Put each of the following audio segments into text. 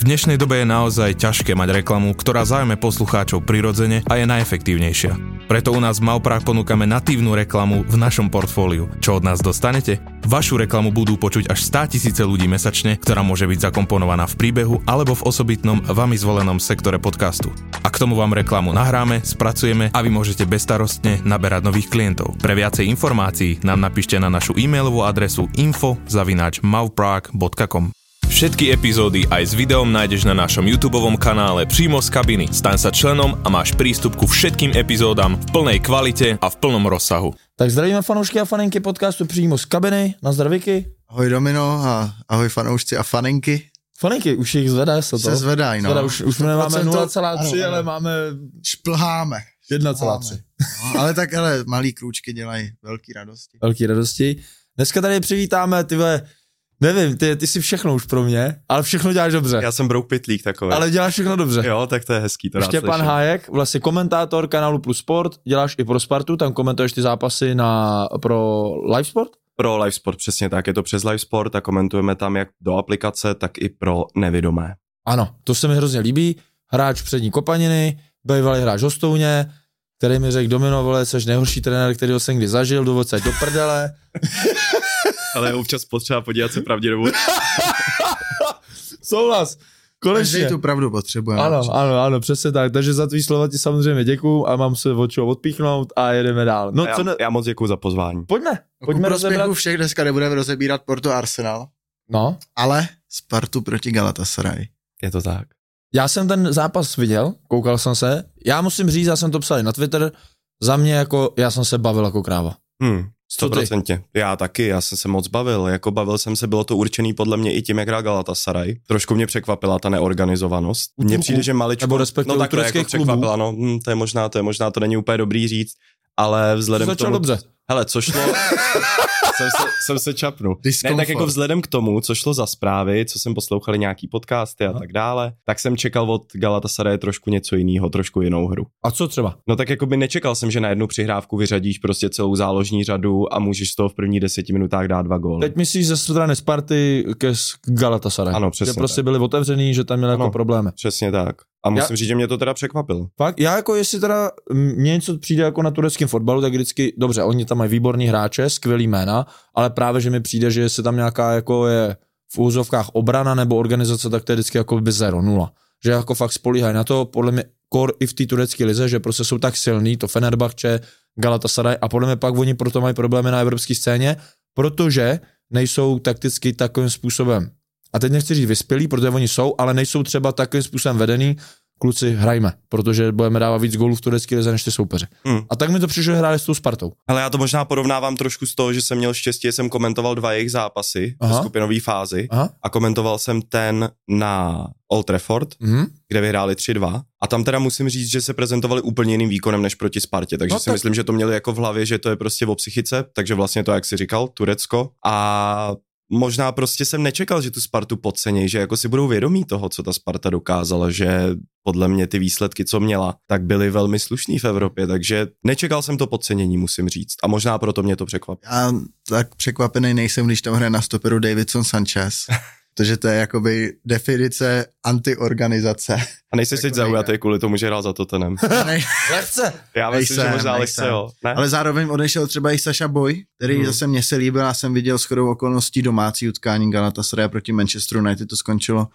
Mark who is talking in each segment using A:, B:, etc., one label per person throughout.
A: V dnešnej dobe je naozaj ťažké mať reklamu, ktorá zájme poslucháčov prirodzene a je najefektívnejšia. Preto u nás v Mauprách ponúkame natívnu reklamu v našom portfóliu. Čo od nás dostanete? Vašu reklamu budú počuť až 100 tisíce ľudí mesačne, ktorá môže byť zakomponovaná v príbehu alebo v osobitnom vami zvolenom sektore podcastu. A k tomu vám reklamu nahráme, spracujeme a vy môžete bezstarostne naberať nových klientov. Pre viacej informácií nám napíšte na našu e-mailovú adresu info.mauprák.com Všetky epizódy aj s videom nájdeš na našom YouTube kanále Přímo z kabiny. Staň sa členom a máš prístup ku všetkým epizódám v plnej kvalite a v plnom rozsahu.
B: Tak zdravíme fanoušky a faninky podcastu Přímo z kabiny. Na zdravíky.
C: Ahoj Domino a ahoj fanoušci a faninky.
B: Faninky, už jich zvedá se to.
C: Se zvedají, no.
B: Zvedá, už, už nemáme 0,3,
C: ano,
B: ale máme
C: Šplháme.
B: 1,3.
C: No, ale tak, ale malý krůčky dělají velký radosti.
B: Velký radosti. Dneska tady přivítáme, ty vole, nevím, ty, ty jsi všechno už pro mě, ale všechno děláš dobře.
D: Já jsem brouk pitlík takový.
B: Ale děláš všechno dobře.
D: Jo, tak to je hezký, to
B: Štěpán
D: slyším.
B: Hájek, vlastně komentátor kanálu Plus Sport, děláš i pro Spartu, tam komentuješ ty zápasy na, pro Live Sport?
D: Pro live sport, přesně tak, je to přes live sport a komentujeme tam jak do aplikace, tak i pro nevidomé.
B: Ano, to se mi hrozně líbí. Hráč přední kopaniny, bývalý hráč hostouně, který mi řekl, Domino, vole, jsi nejhorší trenér, kterýho jsem kdy zažil, důvod se do prdele.
D: Ale je občas potřeba podívat se pravdě nebo...
B: Souhlas,
C: Každý
B: konečně.
C: tu pravdu potřebujeme.
B: Ano, ano, ano, přesně tak. Takže za tvý slova ti samozřejmě děkuju a mám se od čeho odpíchnout a jedeme dál. No,
D: já,
B: co ne...
D: já moc děkuji za pozvání.
B: Pojďme,
C: Ku
B: pojďme
C: prospěchu
B: rozebrat.
C: všech dneska nebudeme rozebírat Porto Arsenal,
B: No,
C: ale Spartu proti Galatasaray.
D: Je to tak.
B: já jsem ten zápas viděl, koukal jsem se. Já musím říct, já jsem to psal i na Twitter, za mě jako, já jsem se bavil jako kráva.
D: Hmm? 100%. Já taky, já jsem se moc bavil. Jako bavil jsem se, bylo to určený podle mě i tím, jak hrál Galatasaray. Trošku mě překvapila ta neorganizovanost. Mně přijde, že maličko...
B: Nebo respektive
D: no takhle, jako
B: klubů?
D: překvapila, no, hm, to je možná, to je možná, to není úplně dobrý říct, ale vzhledem
B: Začal
D: k tomu...
B: dobře.
D: Hele, co šlo... jsem, se, jsem se čapnul. Ne, tak jako vzhledem k tomu, co šlo za zprávy, co jsem poslouchal nějaký podcasty a
B: Aha.
D: tak dále, tak jsem čekal od Galatasaray trošku něco jiného, trošku jinou hru.
B: A co třeba?
D: No tak jako by nečekal jsem, že na jednu přihrávku vyřadíš prostě celou záložní řadu a můžeš z toho v prvních deseti minutách dát dva góly.
B: Teď myslíš ze strany Sparty ke Galatasaray.
D: Ano, přesně
B: Že prostě
D: tak.
B: byli otevřený, že tam měli jako
D: Ano.
B: problémy.
D: Přesně tak. A musím
B: Já-
D: říct, že mě to teda překvapilo.
B: Fakt, já jako jestli teda mně něco přijde jako na tureckém fotbalu, tak vždycky, dobře, oni tam mají výborní hráče, skvělý jména, ale právě, že mi přijde, že jestli tam nějaká jako je v úzovkách obrana nebo organizace, tak to je vždycky jako by zero, nula. Že jako fakt spolíhají na to, podle mě kor i v té turecké lize, že prostě jsou tak silný, to Fenerbahce, Galatasaray a podle mě pak oni proto mají problémy na evropské scéně, protože nejsou takticky takovým způsobem. A teď nechci říct vyspělí, protože oni jsou, ale nejsou třeba takovým způsobem vedený, kluci, hrajme, protože budeme dávat víc gólů v turecké lize než ty soupeři.
D: Hmm.
B: A tak mi to přišlo, že hráli s tou Spartou.
D: Ale já to možná porovnávám trošku z toho, že jsem měl štěstí, že jsem komentoval dva jejich zápasy
B: Aha.
D: ve skupinové fázi
B: Aha.
D: a komentoval jsem ten na Old Trafford,
B: Mhm.
D: kde vyhráli 3-2. A tam teda musím říct, že se prezentovali úplně jiným výkonem než proti Spartě. Takže
B: no,
D: si
B: tak-
D: myslím, že to měli jako v hlavě, že to je prostě o psychice. Takže vlastně to, jak si říkal, Turecko. A možná prostě jsem nečekal, že tu Spartu podcenějí, že jako si budou vědomí toho, co ta Sparta dokázala, že podle mě ty výsledky, co měla, tak byly velmi slušný v Evropě, takže nečekal jsem to podcenění, musím říct. A možná proto mě to překvapilo.
C: Já tak překvapený nejsem, když tam hraje na stoperu Davidson Sanchez. Protože to je jakoby definice antiorganizace.
D: A nejsi
C: Jako
D: teď zaujatý kvůli tomu, že hrál za Tottenham.
B: Lehce.
D: Já myslím, že
C: Nejsem,
D: možná
C: nejsem.
D: lehce, jo. Ne?
C: ale zároveň odešel třeba i Saša Boy, který
D: Hmm.
C: zase mně se líbil, já jsem viděl shodou okolností domácí utkání Galatasaray proti Manchester United, to skončilo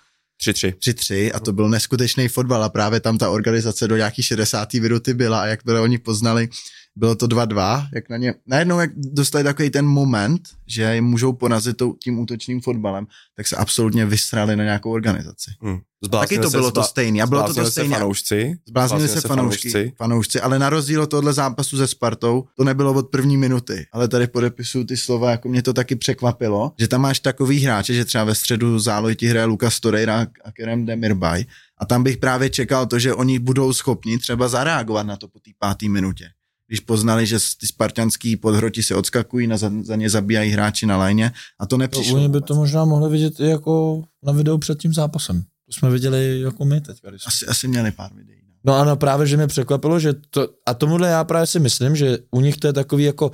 D: 3-3.
C: 3-3 a to byl neskutečný fotbal a právě tam ta organizace do nějaký 60. minuty byla a jak byli oni poznali, bylo to 2-2, jak na ně, najednou jak dostali takový ten moment, že jim můžou porazit tím útočným fotbalem, tak se absolutně vysrali na nějakou organizaci.
D: Hmm.
C: Taky to bylo to stejné. A bylo to to
D: stejné. fanoušci.
C: Zbláznili se fanoušci, fanoušci. fanoušci. Ale na rozdíl od tohohle zápasu se Spartou, to nebylo od první minuty. Ale tady podepisuju ty slova, jako mě to taky překvapilo, že tam máš takový hráče, že třeba ve středu zálohy ti hraje Lukas Torreira a Kerem Demirbay. A tam bych právě čekal to, že oni budou schopni třeba zareagovat na to po té páté minutě když poznali, že ty spartianský podhroti se odskakují, na, za, za ně zabíjají hráči na lajně a to nepřišlo.
B: Oni by to možná mohli vidět i jako na videu před tím zápasem. To jsme viděli jako my teď.
C: Asi, asi měli pár videí. No.
B: no ano, právě, že mě překvapilo, že to, a tomuhle já právě si myslím, že u nich to je takový jako,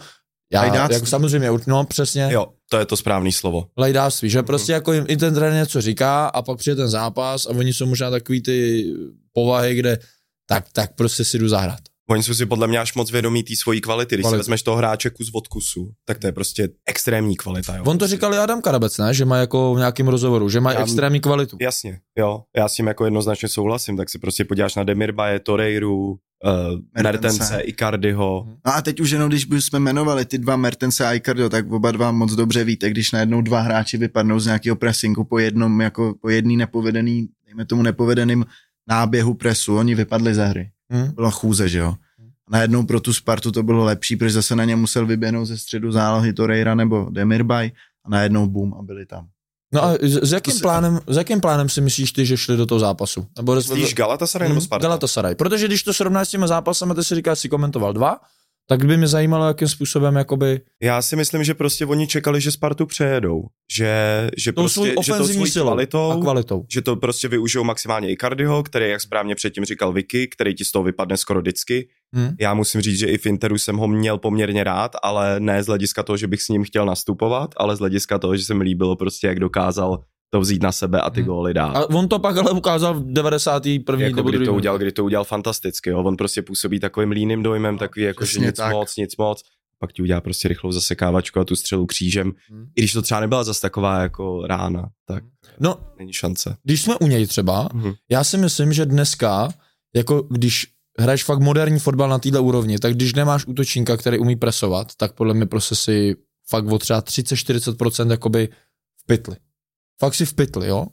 B: já, jako samozřejmě, no přesně.
D: Jo, to je to správný slovo.
B: Lajdáctví, že prostě jako jim i ten trenér něco říká a pak přijde ten zápas a oni jsou možná takový ty povahy, kde tak, tak prostě si jdu zahrát.
D: Oni jsou si podle mě až moc vědomí té svojí kvality. Když Kvalit. si vezmeš toho hráče kus od kusu, tak to je prostě extrémní kvalita. Jo.
B: On to říkal i Adam Karabec, ne? Že má jako v nějakém rozhovoru, že má Já, extrémní kvalitu.
D: Jasně, jo. Já s tím jako jednoznačně souhlasím, tak si prostě podíváš na Demirbaje, Torreiru, uh, Mertense, Icardiho.
C: No a teď už jenom, když jsme jmenovali ty dva Mertense a Icardiho, tak oba dva moc dobře víte, když najednou dva hráči vypadnou z nějakého pressingu po jednom, jako po jedný nepovedený, dejme tomu nepovedeným náběhu presu, oni vypadli ze hry. Hmm. Byla chůze, že jo. Najednou pro tu Spartu to bylo lepší, protože zase na ně musel vyběhnout ze středu zálohy Torreira nebo Demirbay a najednou boom a byli tam.
B: No a s, s, jakým, plánem, s jakým plánem si myslíš ty, že šli do toho zápasu?
D: Nebo Myslíš Galatasaray nebo hmm, Sparta?
B: Galatasaray, protože když to srovnáš s těmi zápasami, ty si říkáš, si komentoval dva, tak by mě zajímalo, jakým způsobem jakoby...
D: Já si myslím, že prostě oni čekali, že Spartu přejedou. Že, že
B: to prostě, že to svůj kvalitou, a kvalitou.
D: Že to prostě využijou maximálně i Cardiho, který, jak správně předtím říkal Vicky, který ti z toho vypadne skoro vždycky. Hmm. Já musím říct, že i v Interu jsem ho měl poměrně rád, ale ne z hlediska toho, že bych s ním chtěl nastupovat, ale z hlediska toho, že se mi líbilo prostě, jak dokázal to vzít na sebe a ty hmm. góly dát.
B: A on to pak ale ukázal v 91.
D: Jako kdy to udělal, kdy to udělal fantasticky, jo. On prostě působí takovým líným dojmem, no, takový jako, že nic tak. moc, nic moc. Pak ti udělá prostě rychlou zasekávačku a tu střelu křížem. Hmm. I když to třeba nebyla zase taková jako rána, tak no, není šance.
B: Když jsme u něj třeba, hmm. já si myslím, že dneska, jako když hraješ fakt moderní fotbal na této úrovni, tak když nemáš útočníka, který umí presovat, tak podle mě prostě si fakt o třeba 30-40% jakoby v pytli fakt si v pytli, jo.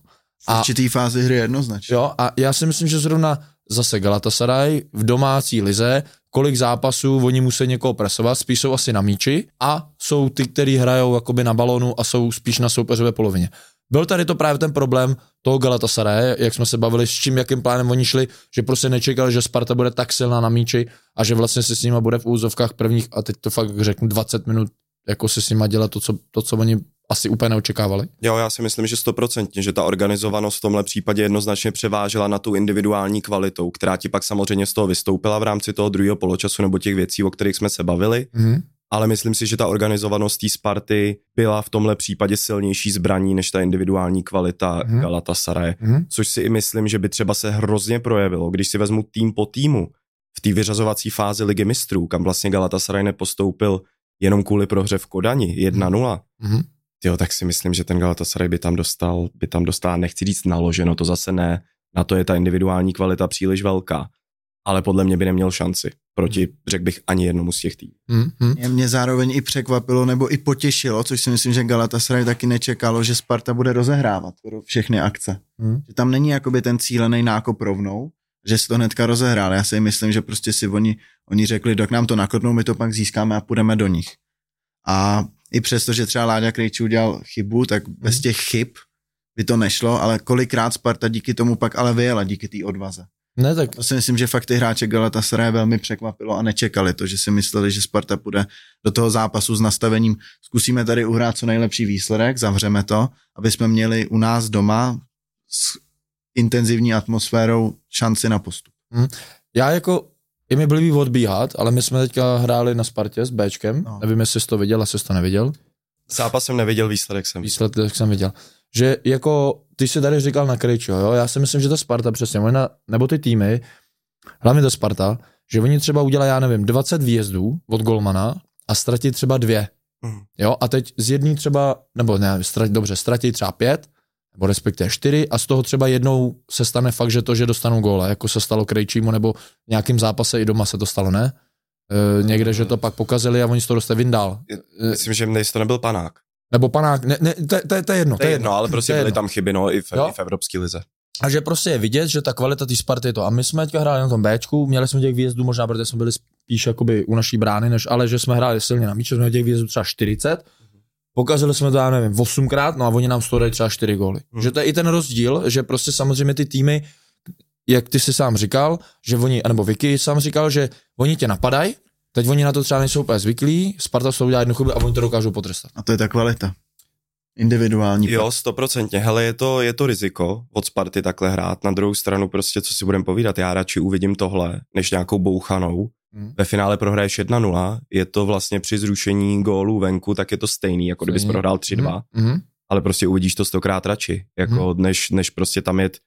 C: A, v určitý fázi hry jednoznačně.
B: Jo, a já si myslím, že zrovna zase Galatasaray v domácí lize, kolik zápasů oni musí někoho presovat, spíš jsou asi na míči a jsou ty, kteří hrajou jakoby na balonu a jsou spíš na soupeřové polovině. Byl tady to právě ten problém toho Galatasaray, jak jsme se bavili, s čím, jakým plánem oni šli, že prostě nečekali, že Sparta bude tak silná na míči a že vlastně se s nima bude v úzovkách prvních, a teď to fakt řeknu 20 minut, jako se s nima dělat to, co, to, co oni asi úplně neočekávali?
D: Jo, já si myslím, že stoprocentně, že ta organizovanost v tomhle případě jednoznačně převážela na tu individuální kvalitou, která ti pak samozřejmě z toho vystoupila v rámci toho druhého poločasu nebo těch věcí, o kterých jsme se bavili. Mm-hmm. Ale myslím si, že ta organizovanost té Sparty byla v tomhle případě silnější zbraní než ta individuální kvalita mm-hmm. Galatasaray, mm-hmm. což si i myslím, že by třeba se hrozně projevilo, když si vezmu tým po týmu v té vyřazovací fázi ligy mistrů, kam vlastně Galatasaray nepostoupil jenom kvůli prohře v Kodani 1-0, mm-hmm jo, tak si myslím, že ten Galatasaray by tam dostal, by tam dostal, nechci říct naloženo, to zase ne, na to je ta individuální kvalita příliš velká, ale podle mě by neměl šanci proti, hmm. řekl bych, ani jednomu z těch týmů. Hmm,
C: hmm. Mě zároveň i překvapilo, nebo i potěšilo, což si myslím, že Galatasaray taky nečekalo, že Sparta bude rozehrávat všechny akce. Hmm. Že tam není jakoby ten cílený nákop rovnou, že se to hnedka rozehrál. Já si myslím, že prostě si oni, oni řekli, dok nám to nakopnou, my to pak získáme a půjdeme do nich. A i přesto, že třeba Láďa Krejčí udělal chybu, tak bez mhm. těch chyb by to nešlo, ale kolikrát Sparta díky tomu pak ale vyjela, díky té odvaze.
B: Ne, tak...
C: To si myslím, že fakt ty hráče Galatasaray velmi překvapilo a nečekali to, že si mysleli, že Sparta půjde do toho zápasu s nastavením, zkusíme tady uhrát co nejlepší výsledek, zavřeme to, aby jsme měli u nás doma s intenzivní atmosférou šanci na postup. Hmm.
B: Já jako je mi blbý odbíhat, ale my jsme teďka hráli na Spartě s Bčkem. No. Nevím, jestli jsi to viděl, asi jsi to neviděl.
D: Zápas jsem neviděl, výsledek jsem
B: Výsledek jsem viděl. Že jako, ty jsi tady říkal na Krejčo, jo, já si myslím, že ta Sparta přesně, možná, nebo ty týmy, hlavně ta Sparta, že oni třeba udělají, já nevím, 20 výjezdů od Golmana a ztratí třeba dvě. Mm. Jo, a teď z jedný třeba, nebo ne, ztratí, dobře, ztratí třeba pět nebo respektive čtyři a z toho třeba jednou se stane fakt, že to, že dostanou góle, jako se stalo Krejčímu, nebo v nějakým zápase i doma se to stalo, ne? e, někde, že to pak pokazili a oni z toho dostali Vindal. E,
D: Myslím, že nejsi to nebyl panák.
B: nebo Panák, ne, ne, to, to, to je jedno.
D: To je jedno, ale prostě byly
B: jedno.
D: tam chyby, no, i v,
B: Jo.
D: i v Evropské lize.
B: A že prostě je vidět, že ta kvalita té Sparty je to. A my jsme teďka hráli na tom Bčku, měli jsme těch výjezdů možná, protože jsme byli spíš jakoby u naší brány, než ale že jsme hráli silně na míč, že jsme měli těch výjezdů třeba 40. Pokazili jsme to, já nevím, 8krát, no a oni nám z toho dali třeba 4 góly.
D: Hmm.
B: Že to je i ten rozdíl, že prostě samozřejmě ty týmy, jak ty si sám říkal, že oni, nebo Vicky sám říkal, že oni tě napadají, teď oni na to třeba nejsou úplně zvyklí, Sparta toho udělá jednu chybu a oni to dokážou potrestat.
C: A to je ta kvalita. Individuální.
D: Jo, stoprocentně. Hele, je to, je to riziko od Sparty takhle hrát. Na druhou stranu prostě, co si budem povídat, já radši uvidím tohle, než nějakou bouchanou.
B: Hmm.
D: Ve finále prohraješ 1-0, je to vlastně při zrušení gólů venku, tak je to stejný, jako kdybys
B: Stejný.
D: prohrál 3-2,
B: Mhm.
D: ale prostě uvidíš to stokrát radši, jako než, než prostě tam jet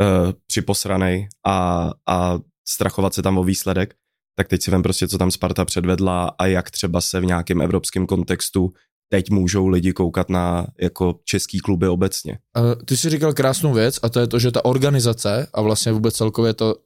D: uh, připosranej a, a strachovat se tam o výsledek, tak teď si vem prostě, co tam Sparta předvedla a jak třeba se v nějakém evropském kontextu teď můžou lidi koukat na jako český kluby obecně.
B: Uh, ty jsi říkal krásnou věc a to je to, že ta organizace a vlastně vůbec celkově to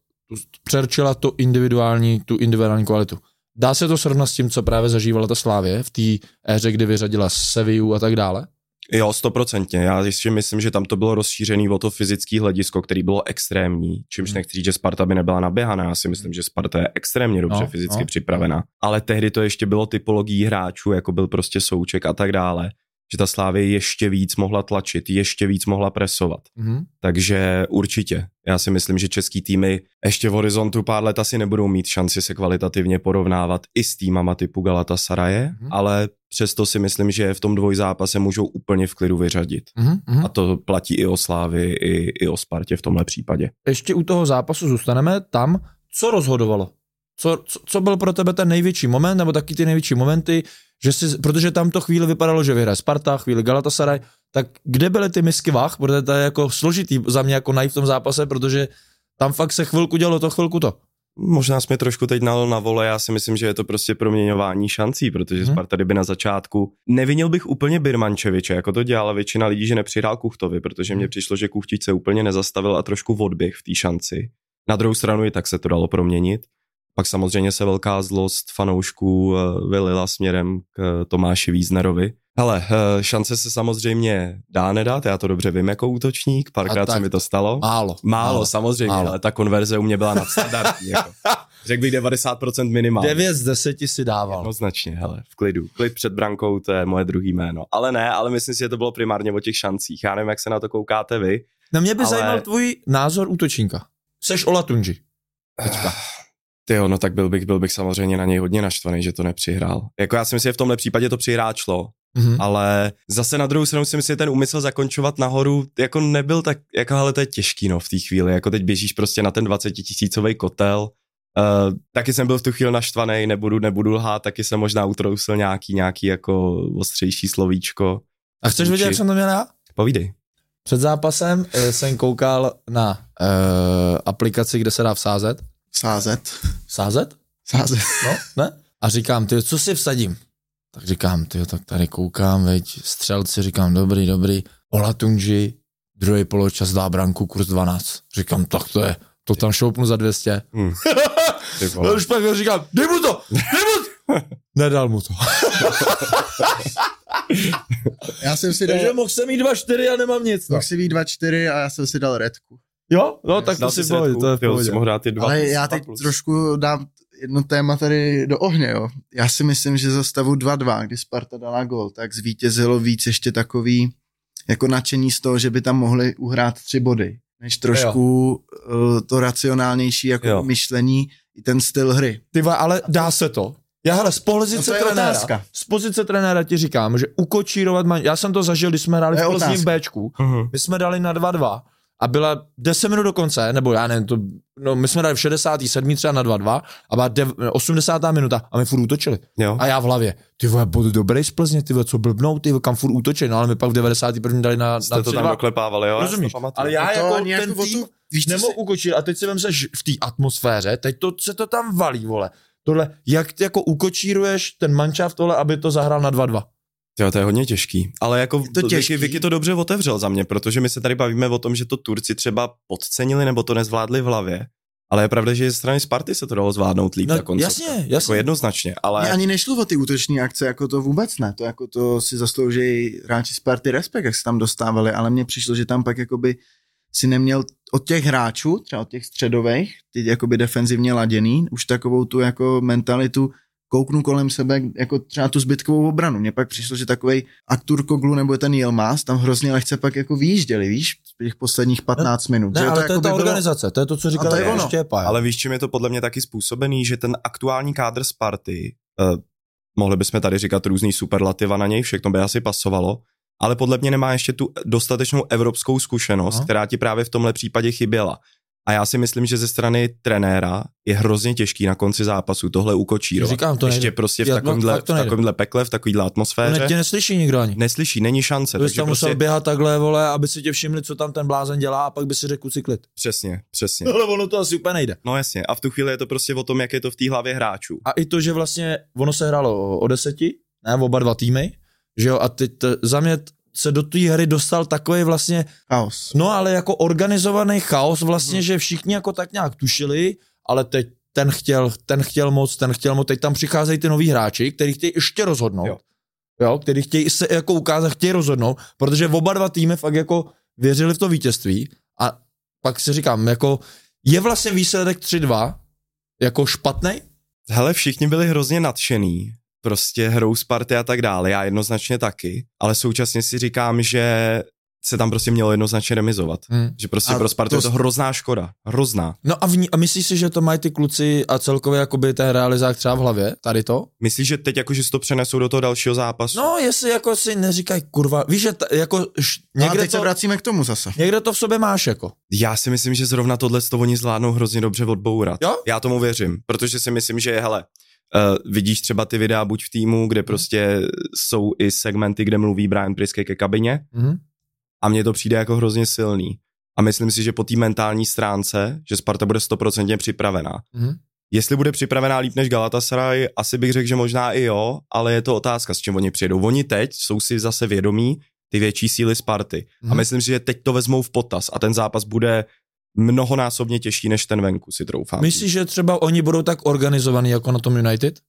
B: přerčila tu individuální, tu individuální kvalitu. Dá se to srovnat s tím, co právě zažívala ta Slávě v té éře, kdy vyřadila Sevillu a tak dále?
D: Jo, stoprocentně. Já ještě myslím, že tam to bylo rozšířený o to fyzický hledisko, který bylo extrémní, čímž
B: Hmm.
D: nechci říct, že Sparta by nebyla naběhaná. Já si myslím, že Sparta je extrémně dobře
B: No,
D: fyzicky
B: no.
D: připravená. Ale tehdy to ještě bylo typologií hráčů, jako byl prostě Souček a tak dále, že ta Slávě ještě víc mohla tlačit, ještě víc mohla presovat.
B: Mhm.
D: Takže určitě. Já si myslím, že český týmy ještě v horizontu pár let asi nebudou mít šanci se kvalitativně porovnávat i s týmama typu Galatasaraje,
B: Mhm.
D: ale přesto si myslím, že v tom dvojzápase můžou úplně v klidu vyřadit.
B: Mhm. Mhm.
D: A to platí i o Slávy, i, i o Spartě v tomhle případě.
B: Ještě u toho zápasu zůstaneme tam, co rozhodovalo. Co, co, co byl pro tebe ten největší moment, nebo taky ty největší momenty, že si, protože tam to chvíli vypadalo, že vyhraje Sparta, chvíli Galatasaray, tak kde byly ty misky vah, protože to je jako složitý za mě jako najít v tom zápase, protože tam fakt se chvilku dělo to, chvilku to.
D: Možná jsme trošku teď nal na vole, já si myslím, že je to prostě proměňování šancí, protože hmm. Sparta kdyby na začátku, nevinil bych úplně Birmančeviče, jako to dělala většina lidí, že nepřihrál Kuchtovi, protože mně
B: Mhm.
D: přišlo, že Kuchtič se úplně nezastavil a trošku odběh v té šanci. Na druhou stranu i tak se to dalo proměnit. Pak samozřejmě se velká zlost fanoušků eh, vylila směrem k eh, Tomáši Víznerovi. Hele, eh, šance se samozřejmě dá nedat, já to dobře vím jako útočník, párkrát se mi to stalo.
B: Málo.
D: Málo, samozřejmě,
B: Málo.
D: ale ta konverze u mě byla nadstandardní. jako. Řekl bych 90% minimálně.
B: 9 z 10 si dával.
D: Jednoznačně, hele, v klidu. Klid před brankou, to je moje druhý jméno. Ale ne, ale myslím si, že to bylo primárně o těch šancích. Já nevím, jak se na to koukáte vy.
B: Na mě by
D: Ale-
B: zajímal tvůj názor útočníka. Seš Olatunji. Teďka.
D: Ty jo, no tak byl bych, byl bych samozřejmě na něj hodně naštvaný, že to nepřihrál. Jako já si myslím, že v tomhle případě to přihrát šlo,
B: Mhm.
D: ale zase na druhou stranu si myslím, že ten úmysl zakončovat nahoru jako nebyl tak, jako ale to je těžký no v té chvíli, jako teď běžíš prostě na ten 20 tisícový kotel, Uh, taky jsem byl v tu chvíli naštvaný, nebudu, nebudu lhát, taky jsem možná utrousil nějaký, nějaký jako ostřejší slovíčko.
B: A chceš vědět, jak jsem to měl já?
D: Povídej.
B: Před zápasem eh, jsem koukal na uh, aplikaci, kde se dá vsázet.
C: Sázet.
B: Vsázet?
C: Sázet.
B: No, ne? A říkám, ty, co si vsadím? Tak říkám, ty, tak tady koukám, veď, střelci, říkám, dobrý, dobrý. Olatunji, druhý poločas dá branku, kurz 12. Říkám, tak to je, to tam šoupnu za 200.
D: Hmm. Ty
B: už pak říkám, dej mu to, dej mu to. Nedal mu to.
C: Já jsem si dal,
B: Takže mohl jsem mít 2-4 a nemám nic. No.
C: mohl si být 2-4 a já jsem si dal redku.
B: Jo? No, tak to si pohodě, to je v
D: Jo,
B: pohodě.
D: mohl dát ty dva
C: Ale
D: plus,
C: já teď
D: plus.
C: trošku dám jedno téma tady do ohně, jo. Já si myslím, že za stavu 2-2, kdy Sparta dala gol, tak zvítězilo víc ještě takový jako nadšení z toho, že by tam mohli uhrát tři body, než trošku uh, to racionálnější jako
D: Jo.
C: myšlení i ten styl hry.
B: Ty vole, ale dá se to. Já hele, z pozice
C: No
B: trenéra,
C: otázka.
B: z pozice trenéra ti říkám, že ukočírovat, man... já jsem to zažil, když jsme hráli v
C: otázka.
B: Bčku,
D: Mhm.
B: my jsme dali na 2-2 a byla 10 minut do konce, nebo já nevím, to, no my jsme dali v 67. třeba na 2-2 a byla dev, 80. minuta a my furt útočili.
D: Jo.
B: A já v hlavě, ty vole, bod dobrý z Plzně, ty vole, co blbnou, ty vole, kam furt útočili, no ale my pak v 91. dali na,
D: Jste
B: na
D: to
B: 3-2.
D: tam doklepávali, jo? já
B: Rozumíš?
D: pamatuju.
B: Ale já
C: No to
B: jako ten
C: jako
B: tým,
C: tu- víš,
B: nemohu
C: si-
B: ukočit a teď si vem se v té atmosféře, teď to se to tam valí, vole. Tohle, jak ty jako ukočíruješ ten mančav tohle, aby to zahrál na 2-2.
D: Jo, to je hodně těžký. Ale jako
C: to
D: Vicky,
C: těžký.
D: Vicky to dobře otevřel za mě, protože my se tady bavíme o tom, že to Turci třeba podcenili nebo to nezvládli v hlavě. Ale je pravda, že ze strany Sparty se to dalo zvládnout líp
B: No,
D: konci.
B: jasně,
D: Jako
B: jasně.
D: jednoznačně, ale...
C: Mě ani nešlo o ty útoční akce, jako to vůbec ne. To jako to si zaslouží hráči Sparty respekt, jak se tam dostávali, ale mně přišlo, že tam pak jakoby si neměl od těch hráčů, třeba od těch středových, ty jakoby defenzivně laděný, už takovou tu jako mentalitu, kouknu kolem sebe jako třeba tu zbytkovou obranu. Mně pak přišlo, že takový Aktur Koglu nebo ten Yilmaz tam hrozně lehce pak jako výjížděli, víš, v těch posledních 15 minut.
B: Ne,
C: že
B: ale to je
C: jakoby
B: ta
C: bylo-
B: organizace, to je to, co říkal
C: to je
B: jako
C: ono.
B: Štěpa.
D: Ale víš, čím je to podle mě taky způsobený, že ten aktuální kádr Sparty, uh, mohli bychom tady říkat různý superlativa na něj, všechno by asi pasovalo, ale podle mě nemá ještě tu dostatečnou evropskou zkušenost,
B: Aha.
D: která ti právě v tomhle případě chyběla. A já si myslím, že ze strany trenéra je hrozně těžký na konci zápasu tohle ukočírovat.
B: Říkám, to
D: ještě
B: nejde.
D: prostě v takovémhle, v takovémhle pekle, v takovéhle
B: To
D: atmosféře.
B: ne, tě neslyší nikdo ani.
D: Neslyší, není šance. Takže
B: tam musel
D: prostě,
B: běhat takhle, vole, aby si tě všimli, co tam ten blázen dělá a pak by si řekl cyklit.
D: Přesně, přesně.
B: Ale ono to asi úplně nejde.
D: No jasně, a v tu chvíli je to prostě o tom, jak je to v té hlavě hráčů.
B: A i to, že vlastně ono se hrálo o, deseti, ne, oba dva týmy, že jo, a teď za mě se do té hry dostal takový vlastně,
C: Chaos.
B: no ale jako organizovaný chaos vlastně, že všichni jako tak nějak tušili, ale teď ten chtěl, ten chtěl moc, ten chtěl moc, teď tam přicházejí ty noví hráči, kteří chtějí ještě rozhodnout.
D: Jo.
B: Jo, který chtějí se jako ukázat, chtějí rozhodnout, protože oba dva týmy fakt jako věřili v to vítězství a pak si říkám, jako je vlastně výsledek 3-2 jako špatný?
D: Hele, všichni byli hrozně nadšený, prostě hrou Sparty a tak dále, já jednoznačně taky, ale současně si říkám, že se tam prostě mělo jednoznačně remizovat.
B: Hmm.
D: Že prostě
C: A
D: pro Spartu
C: to
D: je to
C: s-
D: hrozná škoda, hrozná.
B: No a, vní, a myslíš si, že to mají ty kluci a celkově jakoby ten realizák třeba v hlavě, tady to?
D: Myslíš, že teď jako, že si to přenesou do toho dalšího zápasu?
B: No, jestli jako si neříkají, kurva, víš, že t, jako š,
C: No a
B: někde,
C: teď se
B: to,
C: vracíme k tomu zase.
B: někde to v sobě máš, jako.
D: Já si myslím, že zrovna tohle to oni zvládnou hrozně dobře odbourat.
B: Jo?
D: Já tomu věřím, protože si myslím, že hele, uh, vidíš třeba ty videa buď v týmu, kde prostě jsou i segmenty, kde mluví Brian Priske ke kabině,
B: Mhm.
D: a mně to přijde jako hrozně silný. A myslím si, že po té mentální stránce, že Sparta bude stoprocentně připravená.
B: Mhm.
D: Jestli bude připravená líp než Galatasaray, asi bych řekl, že možná i jo, ale je to otázka, s čím oni přijedou. Oni teď jsou si zase vědomí ty větší síly Sparty.
B: Mhm.
D: A myslím si, že teď to vezmou v potaz a ten zápas bude mnohonásobně těžší než ten venku, si troufám.
B: Myslíš, že třeba oni budou tak organizovaný jako na tom United?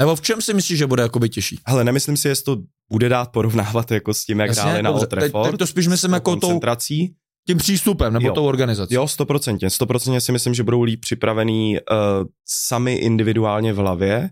B: Nebo v čem si myslíš, že bude jakoby těžší?
D: Hele, nemyslím si, jestli to bude dát porovnávat jako s tím, jak
B: Jasně,
D: hráli na Old
B: teď-
D: Trafford.
B: teď to spíš myslím jako tou-. Tím přístupem, nebo
D: Jo.
B: tou organizací?
D: Jo, stoprocentně. Stoprocentně si myslím, že budou líp připravený uh, sami individuálně v hlavě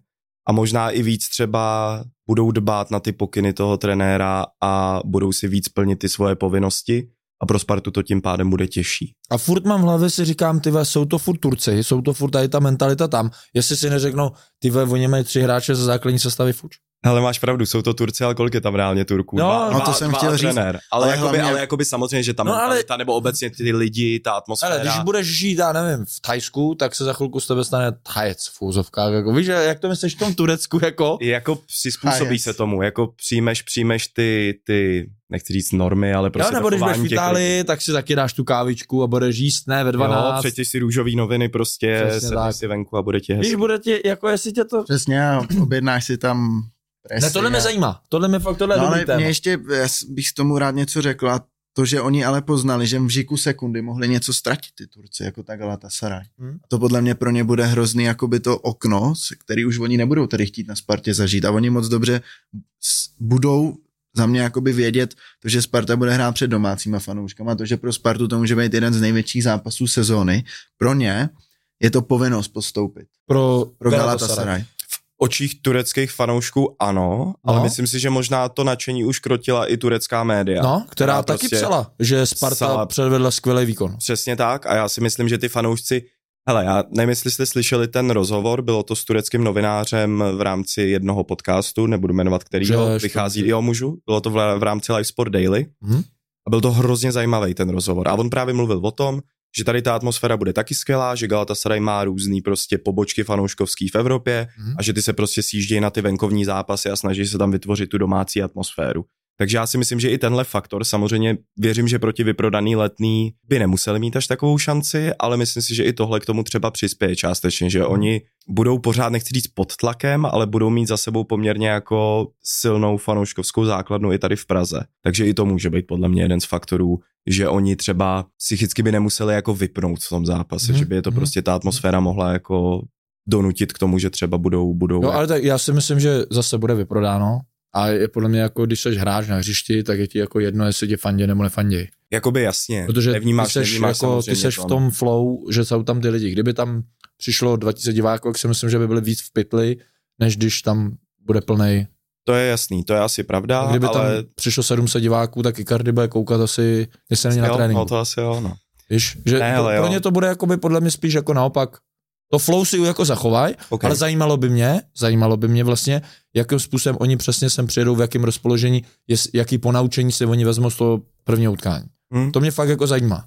D: a možná i víc třeba budou dbát na ty pokyny toho trenéra a budou si víc plnit ty svoje povinnosti a pro Spartu to tím pádem bude těžší.
B: A furt mám v hlavě si říkám, ty jsou to furt Turci, jsou to furt tady ta mentalita tam. Jestli si neřeknou, ty oni mají tři hráče ze základní sestavy fuč.
D: Hele, máš pravdu, jsou to Turci, ale kolik je tam reálně Turků?
B: No,
D: Dva-
B: no
D: dva-
C: to jsem
D: dva
C: chtěl říct.
D: trenér. Ale,
C: Ale
D: ale, jakoby,
C: hlavně-
D: ale jakoby samozřejmě, že ta
B: No, ale-
D: mentalita, nebo obecně ty lidi, ta atmosféra.
B: Ale když budeš žít, já nevím, v Thajsku, tak se za chvilku z tebe stane Thajec v úzovkách. Jako, víš, že jak to myslíš v tom Turecku, jako?
D: jako přizpůsobí
C: Hayes.
D: se tomu, jako přijmeš, přijmeš ty, ty, nechci říct normy, ale
B: Prostě jo, nebo když budeš v
D: těch
B: Itálii, tak si taky dáš tu kávičku a budeš jíst, ne, ve 12.
D: Jo, přečteš si růžový noviny, prostě
B: Přesně
D: sedneš si venku a bude ti
B: Víš,
D: hezky.
B: bude ti, jako jestli tě to...
C: Přesně, objednáš si tam presy
B: Ne, tohle mě zajímá. Tohle mě fakt, tohle
C: No ale
B: téma.
C: mě ještě, já s- bych s tomu rád něco řekl a to, že oni ale poznali, že v žiku sekundy mohli něco ztratit ty Turci, jako ta Galatasaray.
B: Hmm.
C: A to podle mě pro ně bude hrozný jakoby to okno, který už oni nebudou tady chtít na Spartě zažít a oni moc dobře budou za mě jakoby vědět to, že Sparta bude hrát před domácíma fanouškama, to, že pro Spartu to může být jeden z největších zápasů sezóny. Pro ně je to povinnost postoupit.
B: Pro,
C: Pro
B: Galatasaray.
C: Galatasaray.
D: Očích tureckých fanoušků ano, ale
B: No.
D: myslím si, že možná to nadšení už krotila i turecká média.
B: No, která,
D: která
B: taky
D: prostě
B: psala, že Sparta
D: psala-
B: předvedla skvělý výkon.
D: Přesně tak a já si myslím, že ty fanoušci Hele, já nevím, jestli jste slyšeli ten rozhovor, bylo to s tureckým novinářem v rámci jednoho podcastu, nebudu jmenovat kterýho,
B: Že-
D: vychází, jo můžu, bylo to v, v rámci Live Sport Daily
B: Mhm.
D: a byl to hrozně zajímavý ten rozhovor a on právě mluvil o tom, že tady ta atmosféra bude taky skvělá, že Galatasaray má různý prostě pobočky fanouškovský v Evropě
B: Mhm.
D: a že ty se prostě sjíždějí na ty venkovní zápasy a snaží se tam vytvořit tu domácí atmosféru. Takže já si myslím, že i tenhle faktor, samozřejmě věřím, že proti vyprodaný letný by nemuseli mít až takovou šanci, ale myslím si, že i tohle k tomu třeba přispěje částečně, že oni budou pořád, nechci říct pod tlakem, ale budou mít za sebou poměrně jako silnou fanouškovskou základnu i tady v Praze. Takže i to může být podle mě jeden z faktorů, že oni třeba psychicky by nemuseli jako vypnout v tom zápase,
B: Mhm,
D: že by je to
B: mhm.
D: prostě ta atmosféra mohla jako donutit k tomu, že třeba budou, budou
B: No ale tak já si myslím, že zase bude vyprodáno a je podle mě jako, když seš hráč na hřišti, tak je ti jako jedno, jestli tě fandí nebo nefandí.
D: Jakoby jasně,
B: Protože
D: nevnímáš,
B: ty seš,
D: nevnímáš
B: jako, ty seš v tom flow, že jsou tam ty lidi. Kdyby tam přišlo 2000 diváků, tak si myslím, že by byli víc v pytli, než když tam bude plný.
D: To je jasný, to je asi pravda,
B: Kdyby
D: ale...
B: tam přišlo 700 diváků, tak Icardi bude koukat asi, jestli není na
D: jo,
B: tréninku.
D: no, to asi jo, no.
B: Víš, že
D: Ne,
B: pro,
D: ale
B: pro
D: jo.
B: ně to bude jakoby podle mě spíš jako naopak. To flow si jako zachovaj,
D: Okay.
B: ale zajímalo by mě, zajímalo by mě vlastně, jakým způsobem oni přesně sem přijedou, v jakém rozpoložení, jest, jaký ponaučení si oni vezmou z toho prvního utkání.
D: Hm?
B: To mě fakt jako zajímá.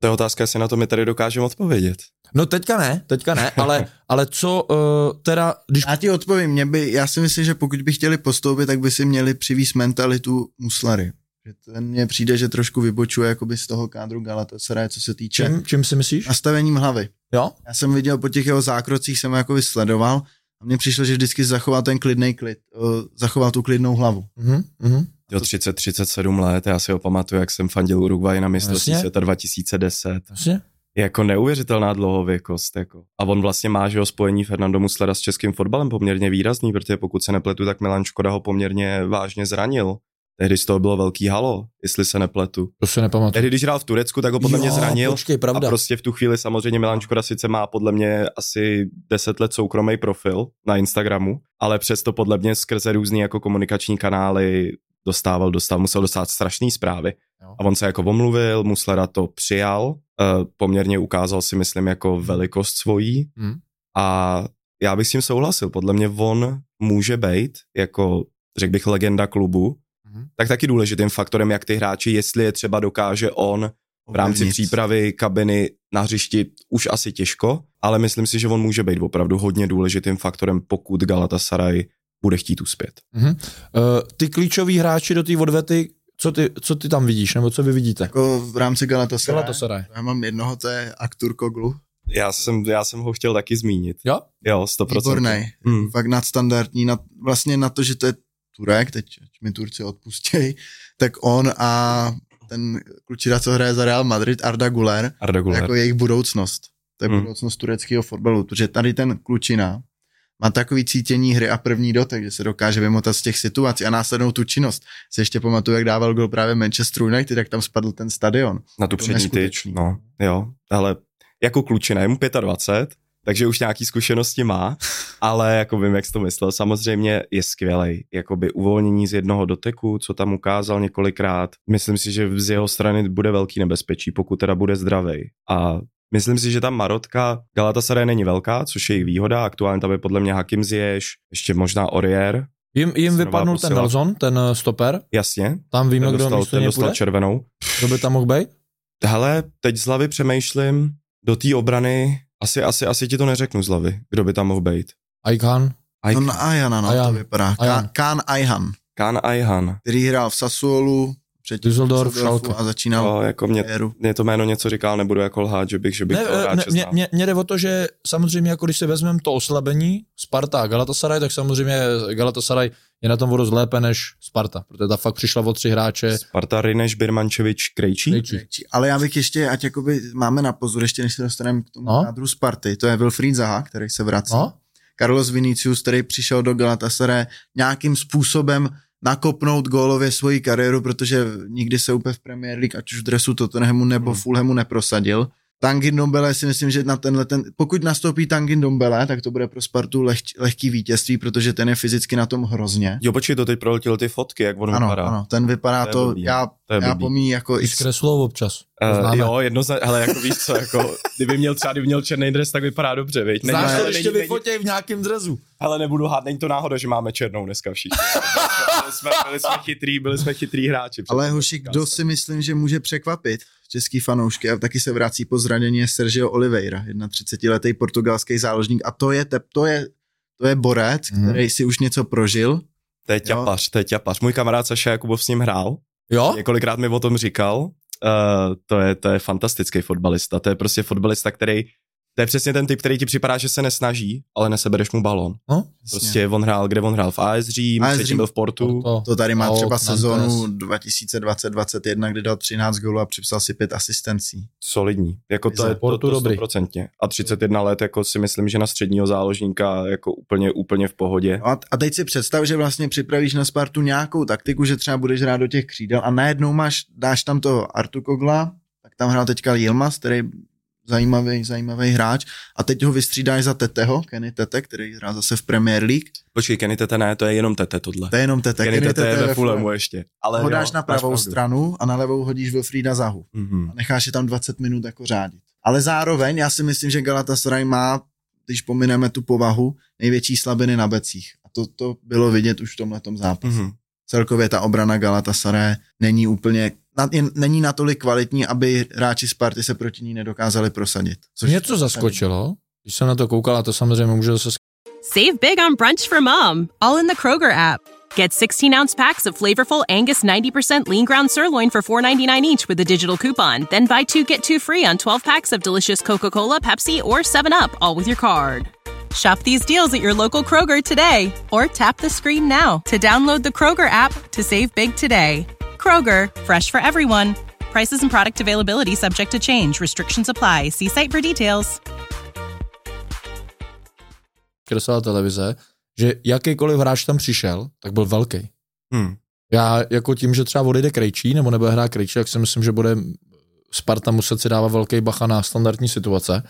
D: To je otázka, jestli na to my tady dokážeme odpovědět.
B: No teďka ne, teďka ne, ale, ale co uh, teda, když...
C: Já ti odpovím, mě by, já si myslím, že pokud by chtěli postoupit, tak by si měli přivízt mentalitu Muslary. Že ten mně přijde, že trošku vybočuje jakoby z toho kádru Galatasaray, co se týče
B: Čím, čím si myslíš?
C: nastavením hlavy.
B: Jo?
C: Já jsem viděl po těch jeho zákrocích, jsem ho jako vysledoval a mně přišlo, že vždycky zachoval ten klidný klid, o, zachoval tu klidnou hlavu.
B: Mhm, mhm.
D: Jo, 30-37 let, já si ho pamatuju, jak jsem fandil Uruguay na mistrovství světa 2010.
B: Jasně.
D: Jako neuvěřitelná dlouhověkost. Jako. A on vlastně má, že ho spojení Fernando Muslera s českým fotbalem poměrně výrazný, protože pokud se nepletu, tak Milan Škoda ho poměrně vážně zranil. Tehdy z toho bylo velký halo, jestli se nepletu.
B: To si nepamatuju.
D: Tehdy, když hrál v Turecku, tak ho podle mě
B: Jo,
D: zranil.
B: Počkej, pravda.
D: A prostě v tu chvíli samozřejmě Milan Škoda sice má podle mě asi 10 let soukromý profil na Instagramu, ale přesto podle mě skrze různý jako komunikační kanály dostával, dostal, musel dostat strašné zprávy.
B: Jo.
D: A on se jako omluvil, Muslera to přijal, uh, poměrně ukázal si myslím jako velikost svojí
B: Hmm.
D: a já bych s tím souhlasil. Podle mě on může být jako, řekl bych, legenda klubu,
B: Mhm.
D: tak taky důležitým faktorem, jak ty hráči, jestli je třeba dokáže on v rámci
C: Ovlivnit.
D: přípravy kabiny na hřišti už asi těžko, ale myslím si, že on může být opravdu hodně důležitým faktorem, pokud Galatasaray bude chtít uspět.
B: Mhm. Uh, ty klíčoví hráči do té odvety, co ty, co ty tam vidíš, nebo co vy vidíte?
C: Jako v rámci Galatasaray.
B: Galatasaray.
C: Já mám jednoho, to je Aktur Koglu.
D: Já jsem, já jsem ho chtěl taky zmínit.
B: Jo?
D: Jo, 100%.
C: Výborný.
D: Hmm.
C: Fakt nadstandardní. Nad, vlastně na to, že to je Turek, teď mi Turci odpustěj, tak on a ten klučina, co hraje za Real Madrid, Arda Guler,
D: Arda Güler.
C: jako jejich budoucnost. To je
D: Hmm.
C: budoucnost tureckého fotbalu, protože tady ten klučina má takový cítění hry a první dotek, že se dokáže vymotat z těch situací a následnou tu činnost. Se ještě pamatuju, jak dával gol právě Manchester United, jak tam spadl ten stadion.
D: Na tu
C: To
D: přední tyč, no, jo, ale jako klučina, je mu 25, takže už nějaký zkušenosti má, ale jako vím, jak jsi to myslel, samozřejmě je skvělej, jakoby uvolnění z jednoho doteku, co tam ukázal několikrát, myslím si, že z jeho strany bude velký nebezpečí, pokud teda bude zdravej a Myslím si, že ta marotka Galatasaray není velká, což je jejich výhoda. Aktuálně tam je podle mě Hakim Ziyech, ještě možná Orier.
B: Jim, jim vypadnul ten
D: posila.
B: Nelson, ten eh, stoper,
D: Jasně,
B: tam víme,
D: ten
B: kdo
D: dostal,
B: místo
D: ten dostal
B: půjde,
D: červenou.
B: kdo by tam mohl být?
D: Hele, teď z hlavy přemýšlím, do té obrany, asi, asi, asi ti to neřeknu z hlavy, kdo by tam mohl být.
B: Aykan,
D: Aj,
C: No na Ajana, no,
B: Ajan.
C: to vypadá.
B: Ajan.
C: Kán, Ayhan,
D: Kán Ayhan.
C: který hrál v Sassuolu, předtím
B: Düsseldorf,
C: Düsseldorfu
B: Schalke.
C: a začínal
D: No, jako mě, mě to jméno něco říkal, nebudu jako lhát, že bych, že bych
B: ne,
D: to
B: ne, mě,
D: znal.
B: mě, mě jde o to, že samozřejmě jako když si vezmeme to oslabení Sparta a Galatasaray, tak samozřejmě Galatasaray je na tom o dost lépe než Sparta, protože ta fakt přišla o tři hráče.
D: Sparta Rineš Birmančevič Krejčí.
B: Krejčí.
C: Ale já bych ještě, ať jakoby máme na pozor, ještě než se dostaneme k tomu
B: No.
C: no. kádru Sparty, to je Wilfried Zaha, který se vrací.
B: No,
C: Carlos Vinicius, který přišel do Galatasaray nějakým způsobem nakopnout gólově svoji kariéru, protože nikdy se úplně v Premier League, ať už v dresu Tottenhamu nebo
D: Hmm.
C: Fulhamu neprosadil. Tangin Dombele si myslím, že na tenhle ten, pokud nastoupí Tangin Dombele, tak to bude pro Spartu leh, lehký vítězství, protože ten je fyzicky na tom hrozně.
D: Jo, počkej, to teď proletěl ty fotky, jak on
C: Ano,
D: vypadá.
C: ano, ten vypadá
D: To je
C: to,
D: blbý.
C: já,
D: To je
C: já
D: blbý.
C: pomí jako
B: i
C: i
B: s kreslou občas.
D: Uh, jo, jednoznačně, ale jako víš co, jako, kdyby měl třeba, kdyby měl černý dres, tak vypadá dobře, viď?
B: Znáš to,
D: ale
B: když tě
D: není, není,
B: vyfotěj v nějakém drezu.
D: ale nebudu hát, není to náhoda, že máme černou dneska všichni. byli, jsme, byli jsme chytrý, byli jsme chytrý hráči.
C: Ale hoši, kdo si myslím, že může překvapit český fanoušky a taky se vrací po zranění je Sergio Oliveira, 31-letý portugalský záložník a to je, te, to je, to je borec,
B: Mhm.
C: který si už něco prožil
D: To je ťapař, to je ťapař. Můj kamarád Saša Jakubov s ním hrál,
B: Jo?
D: několikrát mi o tom říkal. Uh, to, je, to je fantastický fotbalista, to je prostě fotbalista, který to je přesně ten typ, který ti připadá, že se nesnaží, ale nesebereš mu balón.
B: No?
D: Prostě on hrál, kde on hrál v AS Řím,
C: AS
D: předtím
C: Řím.
D: byl v Portu.
B: To,
C: To tady má
B: Pauk,
C: třeba sezónu 2020-2021, kdy dal 13 gólů a připsal si 5 asistencí.
D: Solidní. Jako to je to,
B: Portu
D: to
B: dobrý.
D: 100%. A 31 let, jako si myslím, že na středního záložníka jako úplně, úplně v pohodě.
C: No a, a teď si představ, že vlastně připravíš na Spartu nějakou taktiku, že třeba budeš hrát do těch křídel a najednou máš, dáš tam toho Artu Kogla, tak tam hrál teďka Yilmaz, který zajímavý, zajímavý hráč a teď ho vystřídáš za Teteho, Kenny Tete, který hrál zase v Premier League.
D: Počkej, Kenny Tete ne, to je jenom Tete tohle.
C: To je jenom Tete.
D: Kenny Tete je ve Fulhamu ještě. Ale
C: ho
D: jo,
C: dáš na
D: máš
C: pravou stranu a na levou hodíš Wilfrida Zahu.
D: Mhm.
C: A necháš je tam 20 minut jako řádit. Ale zároveň já si myslím, že Galatasaray má, když pomineme tu povahu, největší slabiny na becích. A to, to bylo vidět už v tomhletom zápase.
D: Mhm.
C: Celkově ta obrana Galatasaray není úplně, na, je, není natolik kvalitní, aby hráči Sparty se proti ní nedokázali prosadit. Což
B: Něco zaskočilo, když jsem na to koukal, a to samozřejmě může zase
E: Save big on brunch for mom, all in the Kroger app. Get 16 ounce packs of flavorful Angus 90% lean ground sirloin for $4.99 each with a digital coupon. Then buy two get two free on 12 packs of delicious Coca Cola, Pepsi, or 7UP, all with your card. Shop these deals at your local Kroger today or tap the screen now to download the Kroger app to save big today. Kroger, fresh for everyone. Prices and product availability subject to change. Restrictions apply. See site for details.
B: kresala televize, že jakýkoliv hráč tam přišel, tak byl velký.
D: Hmm.
B: Já jako tím, že třeba odejde Krejčí, nebo nebude hrát Krejčí, tak si myslím, že bude Sparta muset si dávat velký bacha na standardní situace,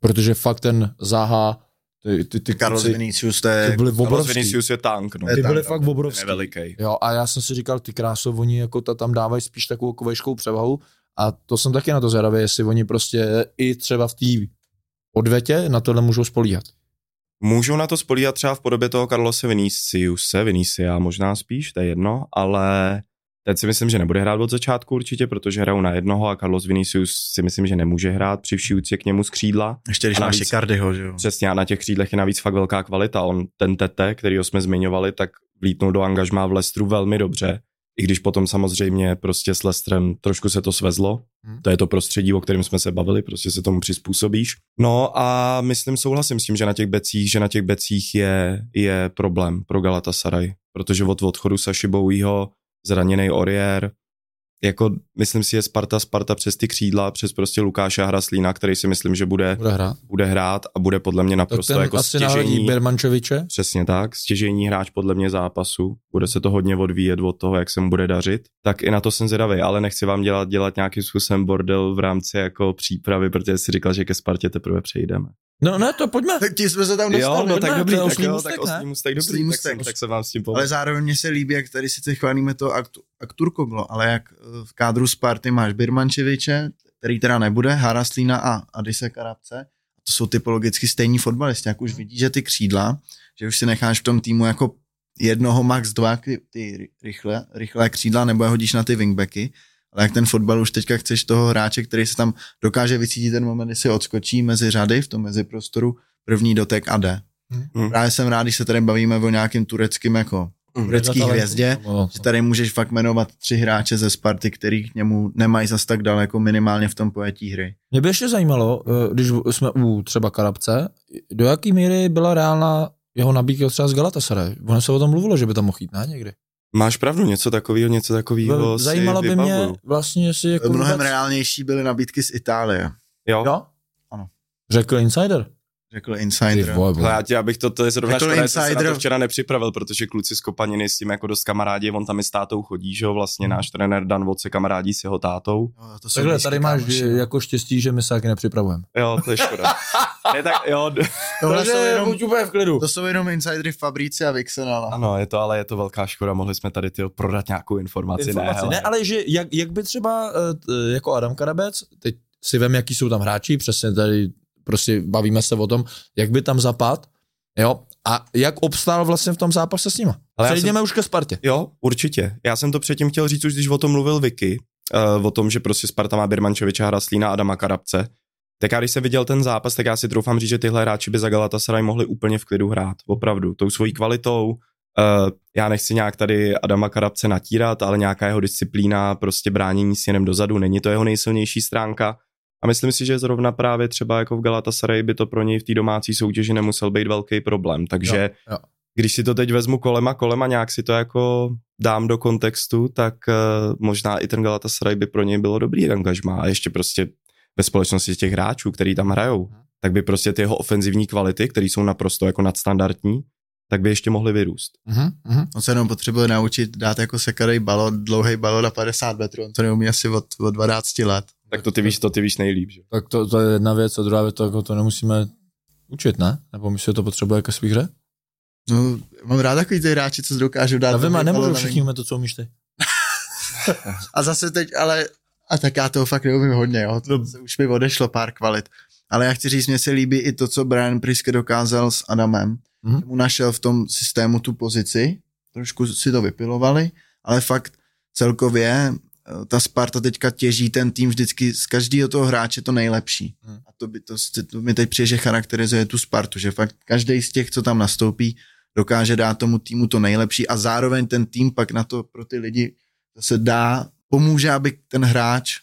B: protože fakt ten Záha, ty, ty, ty,
C: Carlos
B: kluci,
C: Vinicius, to
B: ty
C: je...
B: byli
D: Carlos. Vinicius je tank, no.
B: Ty byli
C: tank,
B: fakt
C: no.
B: obrovský. Jo, a já jsem si říkal, ty kráso, oni jako ta, tam dávají spíš takovou kovejškou převahu a to jsem taky na to zvědavý, jestli oni prostě i třeba v té odvetě na tohle můžou spolíhat.
D: Můžou na to spolíhat třeba v podobě toho Carlose Viniciuse, Vinicia možná spíš, to je jedno, ale teď si myslím, že nebude hrát od začátku určitě, protože hrajou na jednoho a Carlos Vinicius si myslím, že nemůže hrát při vší úctě k němu z křídla.
C: Ještě když máš Icardiho, že jo.
D: Přesně a na těch křídlech je navíc fakt velká kvalita. On, ten Tete, který jsme zmiňovali, tak vlítnul do angažmá v Lestru velmi dobře. I když potom samozřejmě prostě s Lestrem trošku se to svezlo.
B: Hmm.
D: To je to prostředí, o kterém jsme se bavili, prostě se tomu přizpůsobíš. No a myslím, souhlasím s tím, že na těch becích, že na těch becích je, je problém pro Galatasaray, protože od odchodu Saši Bowieho zraněný Oriér, jako myslím si je Sparta, Sparta přes ty křídla, přes prostě Lukáše Hraslína, který si myslím, že bude
B: Bude hrát.
D: bude hrát a bude podle mě
B: Tak
D: naprosto
B: ten
D: jako
B: asi
D: stěžení,
B: Bermančeviče.
D: přesně tak, stěžení hráč podle mě zápasu, bude se to hodně odvíjet od toho, jak se mu bude dařit, tak i na to jsem zvědavý, ale nechci vám dělat, dělat nějakým způsobem bordel v rámci jako přípravy, protože si říkal, že ke Spartě teprve přejdeme.
B: No ne, to pojďme.
C: Tak ti jsme se tam dostali.
D: jo, no tak dobrý, tak
B: oslý
D: jo,
B: můstek,
D: tak oslý můstek,
C: Oslý
D: dobrý, tak,
C: můstek.
D: jsem, tak se vám s tím
C: Ale zároveň mně se líbí, jak tady sice chválíme to Aktu- Akturkoglo, ale jak eh, v kádru Sparty máš Birmančeviče, který teda nebude, Haraslína a Adise Karabce. To jsou typologicky stejní fotbalisti, jak už vidíš, že ty křídla, že už si necháš v tom týmu jako jednoho max dva ty, ty rychle, rychlé křídla nebo je hodíš na ty wingbacky, ale jak ten fotbal už teďka chceš toho hráče, který se tam dokáže vycítit ten moment, kdy si odskočí mezi řady v tom meziprostoru, první dotek a jde.
D: Hmm.
C: Právě jsem rád, když se tady bavíme o nějakým tureckým jako turecký hvězdě,
B: No,
C: že tady můžeš fakt jmenovat tři hráče ze Sparty, který k němu nemají zas tak daleko minimálně v tom pojetí hry.
B: Mě by ještě zajímalo, eh, když jsme u třeba Karabce, do jaký míry byla reálná jeho nabídka třeba z Galatasaray? Ono se o tom mluvilo, že by tam mohl jít, ne někdy?
D: Máš pravdu, něco takového, něco takového
B: Zajímalo
D: si
B: by mě vlastně, jestli jako
C: Mnohem
B: vůbec-
C: reálnější byly nabídky z Itálie,
D: Jo?
B: Jo?
C: Ano.
B: Řekl Insider.
C: Řekl Insider.
B: vole,
D: Hele, já, tě, abych to, to je zrovna
C: Řekl
D: škoda, že jsem se na
C: insider.
D: to včera nepřipravil, protože kluci z Kopaniny s tím jako dost kamarádi, on tam i s tátou chodí, že jo, vlastně
B: Hmm.
D: náš trenér Dan Voc se kamarádí s jeho tátou.
C: Jo, to
B: Takhle, tady máš
C: kámoši, no.
B: jako štěstí, že my se taky nepřipravujeme.
D: Jo, to je škoda. ne, tak jo,
C: Tohle jsou jenom,
B: úplně v klidu.
C: to jsou jenom insidery Fabrici a Vixenala.
D: ano, je to, ale je to velká škoda, mohli jsme tady tyjo, prodat nějakou informaci,
B: Informace.
D: ne, hele.
B: ne, ale že jak, jak by třeba eh, jako Adam Karabec, teď si vem, jaký jsou tam hráči, přesně tady prostě bavíme se o tom, jak by tam zapad, jo, a jak obstál vlastně v tom zápase s nima.
D: Ale
B: Přejdeme už ke Spartě.
D: Jo, určitě. Já jsem to předtím chtěl říct už, když o tom mluvil Vicky, uh, o tom, že prostě Sparta má Birmančeviče, Hraslína a Adama Karabce. Tak já když jsem viděl ten zápas, tak já si troufám říct, že tyhle hráči by za Galatasaray mohli úplně v klidu hrát. Opravdu. Tou svojí kvalitou, Uh, já nechci nějak tady Adama Karabce natírat, ale nějaká jeho disciplína, prostě bránění směrem dozadu, není to jeho nejsilnější stránka. A myslím si, že zrovna právě třeba jako v Galatasaray by to pro něj v té domácí soutěži nemusel být velký problém. Takže
B: Jo, jo.
D: když si to teď vezmu kolema kolema, nějak si to jako dám do kontextu, tak uh, možná i ten Galatasaray by pro něj bylo dobrý angažmá. A ještě prostě ve společnosti těch hráčů, který tam hrajou, tak by prostě ty jeho ofenzivní kvality, které jsou naprosto jako nadstandardní, tak by ještě mohly vyrůst.
B: Mhm, mhm.
C: On se jenom potřebuje naučit dát jako sekarej balon, dlouhý balon na 50 metrů. On to neumí asi od, od 12 let.
D: Tak to ty víš, to ty víš nejlíp, že?
B: Tak to, to je jedna věc a druhá věc, to, jako to nemusíme učit, ne? Nebo myslíš, že to potřebuje ke svých hře?
C: No, mám rád takový ty hráči, co dokážou dát.
B: A vy má
C: takový
B: nemůžu všichni umět to, co umíš ty.
C: A zase teď, ale, a tak já toho fakt neumím hodně, jo. To, to už mi odešlo pár kvalit. Ale já chci říct, mně se líbí i to, co Brian Priske dokázal s Adamem.
B: Mhm.
C: Mm-hmm. Mu našel v tom systému tu pozici, trošku si to vypilovali, ale fakt celkově ta Sparta teďka těží ten tým vždycky z každého toho hráče to nejlepší.
B: Mhm.
C: A to, by, to, to mi teď přijde, že charakterizuje tu Spartu, že fakt každý z těch, co tam nastoupí, dokáže dát tomu týmu to nejlepší a zároveň ten tým pak na to pro ty lidi se dá, pomůže, aby ten hráč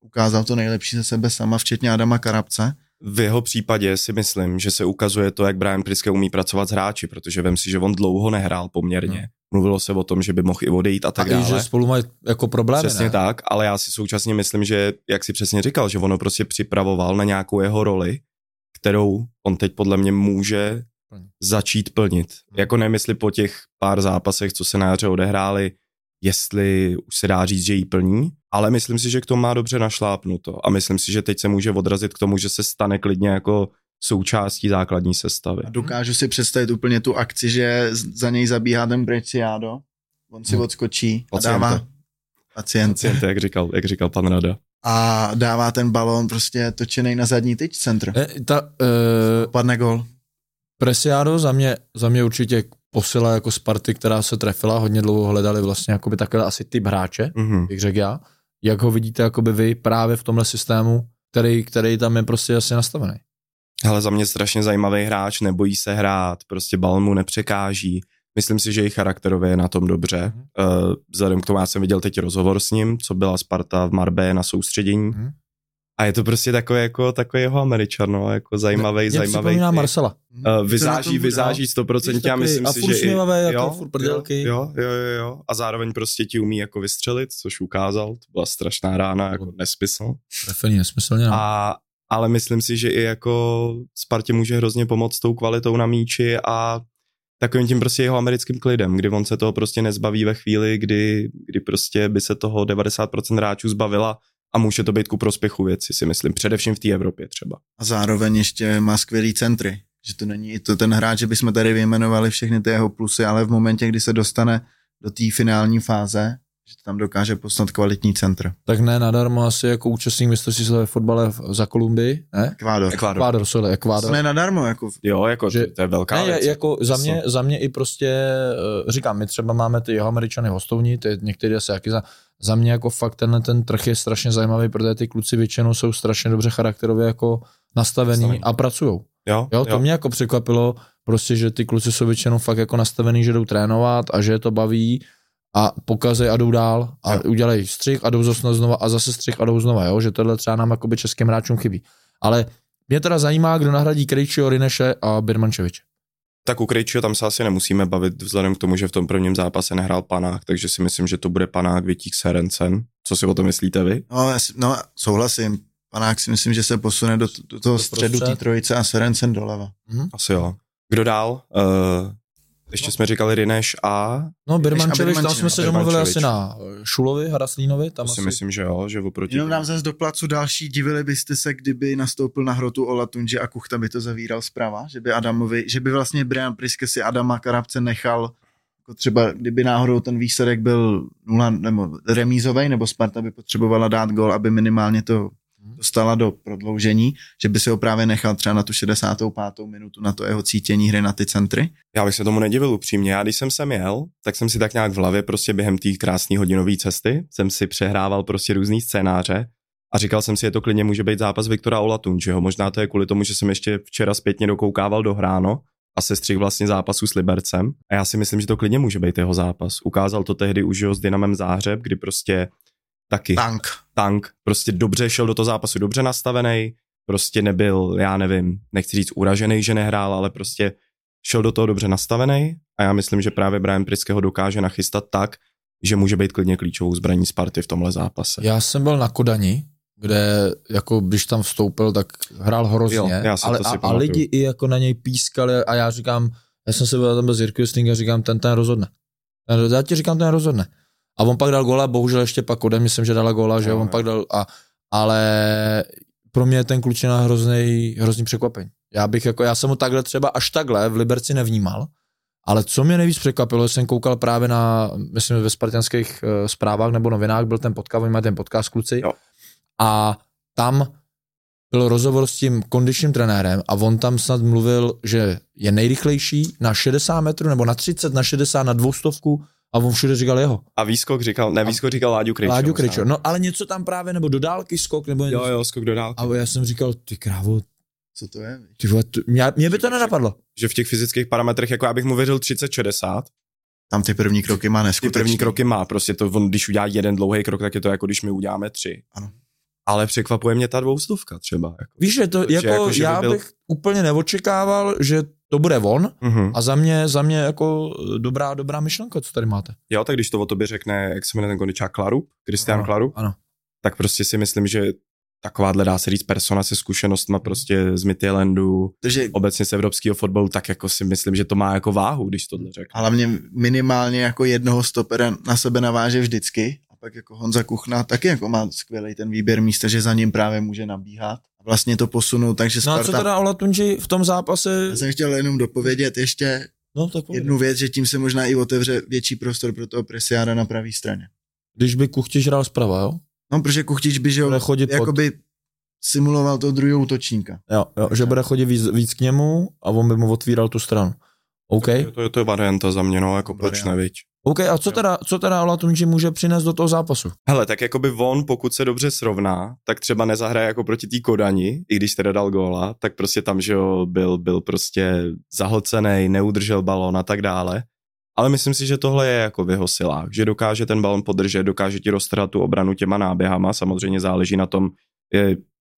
C: ukázal to nejlepší ze sebe sama, včetně Adama Karabce.
D: V jeho případě si myslím, že se ukazuje to, jak Brian Priske umí pracovat s hráči, protože vem si, že on dlouho nehrál poměrně. Mluvilo se o tom, že by mohl i odejít a tak
B: a i,
D: dále.
B: že spolu mají jako problémy,
D: Přesně
B: ne?
D: tak, ale já si současně myslím, že, jak si přesně říkal, že ono prostě připravoval na nějakou jeho roli, kterou on teď podle mě může začít plnit. Jako nemysli po těch pár zápasech, co se na jaře odehráli, jestli už se dá říct, že jí plní, ale myslím si, že k tomu má dobře našlápnuto a myslím si, že teď se může odrazit k tomu, že se stane klidně jako součástí základní sestavy.
C: A dokážu si představit úplně tu akci, že za něj zabíhá ten Brecciado, on si
B: Hmm.
C: odskočí a
D: Pacienta.
C: dává pacient
D: Pacient, jak říkal, jak říkal pan Rada.
C: a dává ten balón prostě točený na zadní tyč centr.
B: E, ta, e,
C: Padne gol.
B: Presiado za mě, za mě určitě posila jako Sparty, která se trefila, hodně dlouho hledali vlastně jakoby takhle asi typ hráče,
D: Mhm.
B: bych řekl já. Jak ho vidíte jakoby vy právě v tomhle systému, který, který tam je prostě asi nastavený?
D: Ale za mě strašně zajímavý hráč, nebojí se hrát, prostě balon mu nepřekáží. Myslím si, že i charakterově je na tom dobře.
B: Mhm.
D: Uh, vzhledem k tomu, já jsem viděl teď rozhovor s ním, co byla Sparta v Marbé na soustředění.
B: Mhm.
D: A je to prostě takový jako takový jeho američan, no, jako zajímavý,
B: Mě
D: zajímavý.
B: připomíná. Marcela.
D: Uh,
C: Co na
D: vyzáží, vyzáží? 100% a myslím si,
B: a furt
D: že i,
B: jako
D: jo,
B: furt prdelky.
D: Jo, jo, jo, jo, a zároveň prostě ti umí jako vystřelit, což ukázal, to byla strašná rána, jako nesmysl.
B: Trefení nesmyslně, no.
D: A, ale myslím si, že i jako Spartě může hrozně pomoct tou kvalitou na míči a takovým tím prostě jeho americkým klidem, kdy on se toho prostě nezbaví ve chvíli, kdy, kdy prostě by se toho 90% hráčů zbavila a může to být ku prospěchu věci, si myslím, především v té Evropě třeba.
C: A zároveň ještě má skvělý centry. Že to není to ten hráč, že bychom tady vyjmenovali všechny ty jeho plusy, ale v momentě, kdy se dostane do té finální fáze, že tam dokáže poslat kvalitní centr.
B: Tak ne nadarmo asi jako účastník mistrovství světa ve fotbale v- za Kolumbii, ne?
C: Ekvádor.
D: Ekvádor.
B: Ekvádor, sorry,
C: To
B: Ekvádor.
C: ne nadarmo, jako
D: Jo, jako
B: Že-
D: to je velká
B: Ne,
D: věc.
B: jako za mě, za mě i prostě, eh, říkám, my třeba máme ty jeho američany hostovní, ty některé asi jaký za, za mě jako fakt tenhle ten trh je strašně zajímavý, protože ty kluci většinou jsou strašně dobře charakterově jako nastavený
D: Nastavený.
B: a pracují.
D: Jo,
B: Jo, to mě jako překvapilo, prostě, že ty kluci jsou většinou fakt jako nastavený, že jdou trénovat a že je to baví a pokazej a jdou dál a
D: Jo.
B: udělají střih a jdou zase znova a zase střih a jdou znova, jo? že tohle třeba nám jakoby českým hráčům chybí. Ale mě teda zajímá, kdo nahradí Krejčího, Rineše a Birmančeviče.
D: Tak u Krejčího tam se asi nemusíme bavit vzhledem k tomu, že v tom prvním zápase nehrál Panák, takže si myslím, že to bude Panák Vitík Serencen. Co si o tom myslíte vy?
C: No, já si- no souhlasím. Panák si myslím, že se posune do, do toho
B: Do
C: středu té trojice a Serencen doleva.
D: Asi jo. Kdo dál? Uh, ještě jsme říkali Rineš a
B: No, Birmančevič, tam jsme se
D: no.
B: domluvili asi na Šulovi, Haraslínovi, tam
D: to si
B: asi...
D: myslím, že jo, že oproti...
C: Jenom dám zase do placu další, divili byste se, kdyby nastoupil na hrotu Olatunji a Kuchta by to zavíral zprava, že by Adamovi, že by vlastně Brian Priske si Adama Karabce nechal jako třeba kdyby náhodou ten výsledek byl nula, nebo remízový, nebo Sparta by potřebovala dát gol, aby minimálně to dostala do prodloužení, že by si ho právě nechal třeba na tu 65. minutu na to jeho cítění hry na ty centry.
D: Já bych se tomu nedivil upřímně. Já když jsem sem jel, tak jsem si tak nějak v hlavě prostě během té krásné hodinové cesty jsem si přehrával prostě různý scénáře a říkal jsem si, je to klidně může být zápas Viktora Olatunčiho. Možná to je kvůli tomu, že jsem ještě včera zpětně dokoukával do hráno a sestřih vlastně zápasu s Libercem. A já si myslím, že to klidně může být jeho zápas. Ukázal to tehdy už s Dynamem Záhřeb, kdy prostě taky
C: Tank.
D: tank, prostě dobře šel do toho zápasu, dobře nastavený, prostě nebyl, já nevím, nechci říct uražený, že nehrál, ale prostě šel do toho dobře nastavený a já myslím, že právě Brian Priske ho dokáže nachystat tak, že může být klidně klíčovou zbraní Sparty v tomhle zápase.
B: Já jsem byl na Kodani, kde jako když tam vstoupil, tak hrál hrozně,
D: Jo, já
B: ale,
D: to si
B: a, a lidi i jako na něj pískali a já říkám, já jsem se byl tam bez Jirky a říkám, ten ten rozhodne. Já ti říkám, ten rozhodne. A on pak dal gola, bohužel ještě pak ode myslím, že dala gola, že
D: Jo,
B: on
D: jo.
B: pak dal, a, ale pro mě je ten klučina hrozný, hrozný překvapení. Já bych jako, já jsem ho takhle třeba až takhle v Liberci nevnímal, ale co mě nejvíc překvapilo, jsem koukal právě na, myslím, ve spartianských uh, zprávách nebo novinách, byl ten podcast, oni mají ten podcast kluci,
D: Jo.
B: a tam byl rozhovor s tím kondičním trenérem a on tam snad mluvil, že je nejrychlejší na 60 metrů nebo na 30, na 60, na dvoustovku a on všude říkal jeho.
D: A výskok říkal, ne, výskok říkal Láďu Krejčo.
B: Láďu. Krejčo. No ale něco tam právě, nebo do dálky skok, nebo něco.
D: Jo, jo, skok do dálky.
B: A já jsem říkal, ty krávo,
C: Co to je?
B: ty vole, to, mě, mě by to nenapadlo.
D: Že v těch fyzických parametrech, jako já bych mu věřil 30-60,
C: Tam ty první kroky má
D: ty
C: neskutečný.
D: první kroky má, prostě to, on, když udělá jeden dlouhý krok, tak je to jako když my uděláme tři.
C: Ano.
D: Ale překvapuje mě ta dvoustovka třeba. Jako.
B: Víš, že to,
D: Protože
B: jako,
D: jako, že by
B: já
D: byl-
B: bych úplně neočekával, že to bude on
D: Mhm.
B: a za mě, za mě jako dobrá, dobrá myšlenka, co tady máte.
D: Jo, tak když to o tobě řekne, jak se jmenuje ten kondičák Klaru, Kristian Klaru,
B: ano.
D: tak prostě si myslím, že takováhle dá se říct persona se zkušenostma prostě z Midtjyllandu,
C: Takže
D: obecně z evropského fotbalu, tak jako si myslím, že to má jako váhu, když tohle řekne.
C: hlavně minimálně jako jednoho stopera na sebe naváže vždycky. Pak jako Honza Kuchna taky jako má skvělý ten výběr místa, že za ním právě může nabíhat. A vlastně to posunou, takže
B: No a
C: Sparta...
B: co teda Ola Tunji v tom zápase?
C: Já jsem chtěl jenom dopovědět ještě
B: No, tak povědět.
C: jednu věc, že tím se možná i otevře větší prostor pro toho Presiáda na pravé straně.
B: Když by Kuchtiš hrál zprava, jo?
C: No, protože Kuchtič by, že jo,
B: Bude chodit pod-
C: jakoby simuloval toho druhého útočníka.
B: Jo, jo, že bude chodit víc, víc k němu a on by mu otvíral tu stranu. OK?
D: To, to, to je varianta za mě, no, jako proč neviď.
B: OK, a co teda, co teda Ola Tunji může přinést do toho zápasu?
D: Hele, tak jakoby on, pokud se dobře srovná, tak třeba nezahraje jako proti té Kodani, i když teda dal góla, tak prostě tam, že jo, byl, byl prostě zahlcený, neudržel balon a tak dále. Ale myslím si, že tohle je jako v jeho silách, že dokáže ten balon podržet, dokáže ti roztrhat tu obranu těma náběhama, samozřejmě záleží na tom,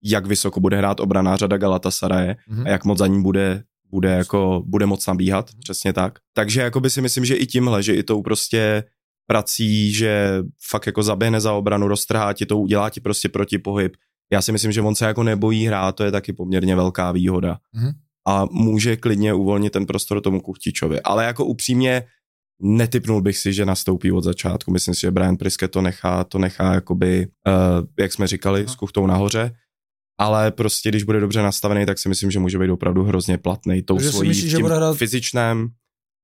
D: jak vysoko bude hrát obraná řada Galatasaraje
B: Mhm.
D: a jak moc za ní bude, bude, jako, bude moc nabíhat, přesně tak. Takže jakoby si myslím, že i tímhle, že i tou prostě prací, že fakt jako zaběhne za obranu, roztrhá ti to, udělá ti prostě protipohyb. Já si myslím, že on se jako nebojí hrát, to je taky poměrně velká výhoda.
B: Mhm.
D: A může klidně uvolnit ten prostor tomu Kuchtičovi. Ale jako upřímně netypnul bych si, že nastoupí od začátku. Myslím si, že Brian Priske to nechá, to nechá jakoby, uh, jak jsme říkali, s Kuchtou nahoře. Ale prostě, když bude dobře nastavený, tak si myslím, že může být opravdu hrozně platný tou
B: Takže
D: svojí
B: myslíš, že
D: tím
B: bude hrát-
D: fyzičném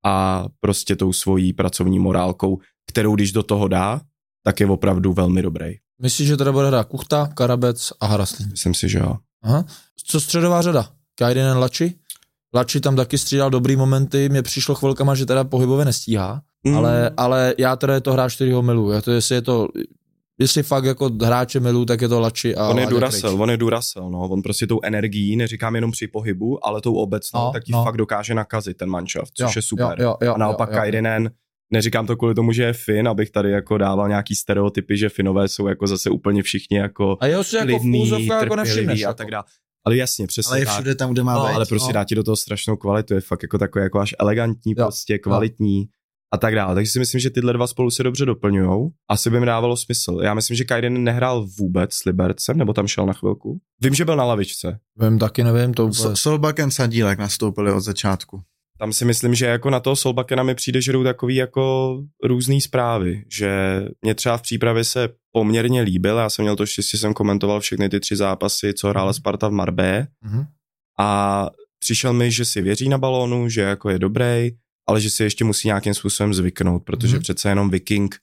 D: a prostě tou svojí pracovní morálkou, kterou když do toho dá, tak je opravdu velmi dobrý.
B: Myslíš, že teda bude hrát Kuchta, Karabec a Haraslín?
D: Myslím si, že jo.
B: Aha. Co středová řada? Kajdinen Lači? Lači tam taky střídal dobrý momenty, mě přišlo chvilkama, že teda pohybově nestíhá,
D: Mm.
B: ale, ale já teda je to hráč, který ho miluji. Já to, jestli je to, jestli fakt jako hráče miluji, tak je to Lači a
D: On je Duracell,
B: Krejčí.
D: on je Duracell, no. On prostě tou energií, neříkám jenom při pohybu, ale tou obecnou,
B: No,
D: tak ti
B: no.
D: fakt dokáže nakazit ten manšaft, což
B: Jo,
D: je super.
B: jo, jo, jo,
D: a naopak
B: jo, jo.
D: Kairinen, neříkám to kvůli tomu, že je Fin, abych tady jako dával nějaký stereotypy, že Finové jsou jako zase úplně všichni jako
B: A jeho si jako
D: klidný,
B: jako nevšimneš.
D: trpělivý a
B: Jako.
D: tak dále. Ale jasně, přesně
C: Ale je všude tam, kde má
D: No,
C: být.
D: ale prostě
B: no.
D: dá ti do toho strašnou kvalitu, je fakt jako takový jako až elegantní,
B: Jo,
D: prostě kvalitní a tak dále. Takže si myslím, že tyhle dva spolu se dobře doplňují. Asi by mi dávalo smysl. Já myslím, že Kaiden nehrál vůbec s Libercem, nebo tam šel na chvilku. Vím, že byl na lavičce.
B: Vím, taky nevím, to úplně.
C: So, Solbaken Sadílek nastoupili od začátku.
D: Tam si myslím, že jako na toho Solbakena mi přijde, že jdou takový jako různý zprávy, že mě třeba v přípravě se poměrně líbil, já jsem měl to štěstí, jsem komentoval všechny ty tři zápasy, co hrála Sparta v Marbé
B: Mhm.
D: a přišel mi, že si věří na balónu, že jako je dobrý, ale že si ještě musí nějakým způsobem zvyknout, protože
B: Mhm.
D: přece jenom Viking,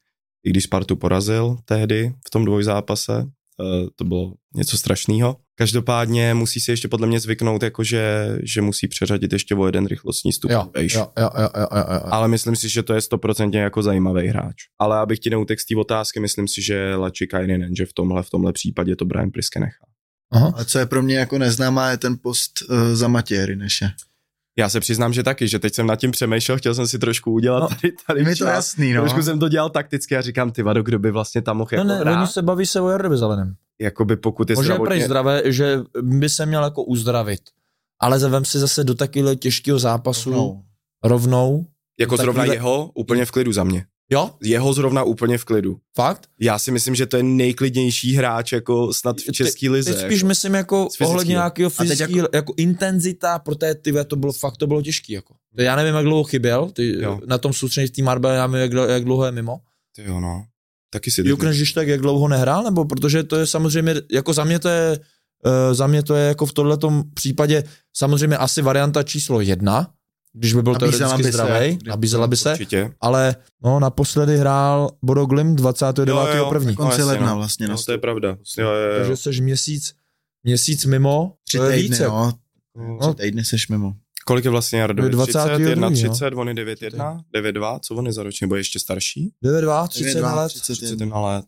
D: i když Spartu porazil tehdy v tom dvojzápase, eh, to bylo něco strašného. Každopádně musí si ještě podle mě zvyknout, jakože, že musí přeřadit ještě o jeden rychlostní stupeň.
B: Jo, jo, jo, jo, jo, jo, jo.
D: Ale myslím si, že to je stoprocentně jako zajímavý hráč. Ale abych ti neutek z té otázky, myslím si, že Lači Kaininen, že v tomhle, v tomhle případě to Brian Priske nechá.
B: Aha.
C: Ale co je pro mě jako neznámá, je ten post uh, za Matěje Rineše.
D: Já se přiznám, že taky, že teď jsem nad tím přemýšlel, chtěl jsem si trošku udělat
B: No,
D: tady, tady
C: Je mi to
D: čas.
C: jasný, no.
D: Trošku jsem to dělal takticky a říkám, ty vado, kdo by vlastně tam mohl
B: No
D: jako
B: ne,
D: hrát,
B: oni se baví se o Jardovi Zeleném.
D: jakoby pokud je
B: Možná je
D: zdravotně...
B: prej zdravé, že by se měl jako uzdravit. Ale zavem si zase do takového těžkého zápasu rovnou.
C: No.
B: rovnou.
D: Jako zrovna
B: takhle-
D: jeho úplně v klidu za mě.
B: Jo,
D: Jeho zrovna úplně v klidu.
B: fakt?
D: Já si myslím, že to je nejklidnější hráč jako snad v české lize.
B: Teď spíš
D: jako.
B: myslím jako ohledně nějakého
C: teď
B: fyzického, jako... jako intenzita, protože ty to bylo fakt, to bylo těžký jako. To Já nevím, jak dlouho chyběl, ty,
D: Jo.
B: na tom soustředění v tým Marbella, já nevím, jak, jak dlouho je mimo.
D: Ty jo, no. Taky si teď
B: Jukneš, když tak, jak dlouho nehrál, nebo protože to je samozřejmě, jako za mě to je, uh, za mě to je jako v tomhletom případě samozřejmě asi varianta číslo jedna, když by byl
C: Nabízela
B: teoreticky
C: by
B: zdravý, nabízela by se,
D: Určitě.
B: ale no naposledy hrál Bodo Glim 29.
D: Jo, jo,
B: první.
C: konci ledna
D: no.
C: vlastně
D: No, to je pravda. Jo, jo, jo.
B: Takže seš měsíc, měsíc mimo,
C: Tři
B: to je
C: týdny,
B: více.
C: no.
D: No.
C: Tři týdny seš mimo.
D: Kolik je vlastně Jardovi?
B: 20.
D: 30,
B: druhý,
D: 31, on je 9,1, 9,2, co on je za ročník, nebo je ještě starší?
B: 9-2, 30
C: 9-2,
B: let.
D: 31 let.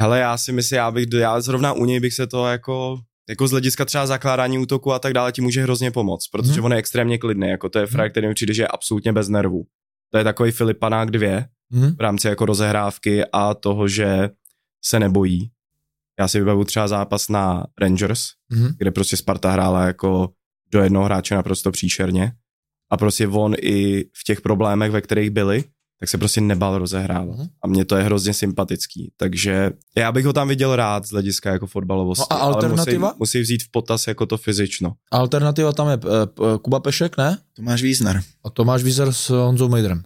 D: Hele, já si myslím, já bych, já zrovna u něj bych se to jako, jako z hlediska třeba zakládání útoku a tak dále ti může hrozně pomoct, protože
B: Mhm.
D: on je extrémně klidný, jako to je frajer, který mi přijde, že je absolutně bez nervů. To je takový Filipanák 2
B: Mhm.
D: v rámci jako rozehrávky a toho, že se nebojí. Já si vybavu třeba zápas na Rangers,
B: Mhm.
D: kde prostě Sparta hrála jako do jednoho hráče naprosto příšerně a prostě on i v těch problémech, ve kterých byli, tak se prostě nebal rozehrávat.
B: Mhm.
D: A mně to je hrozně sympatický. Takže já bych ho tam viděl rád z hlediska jako fotbalovosti.
B: No a alternativa?
D: Ale musí, musí vzít v potaz jako to fyzično.
B: Alternativa tam je p- Kuba Pešek, ne?
C: Tomáš Wiesner.
B: A Tomáš Vízer s Honzou Mejdrem.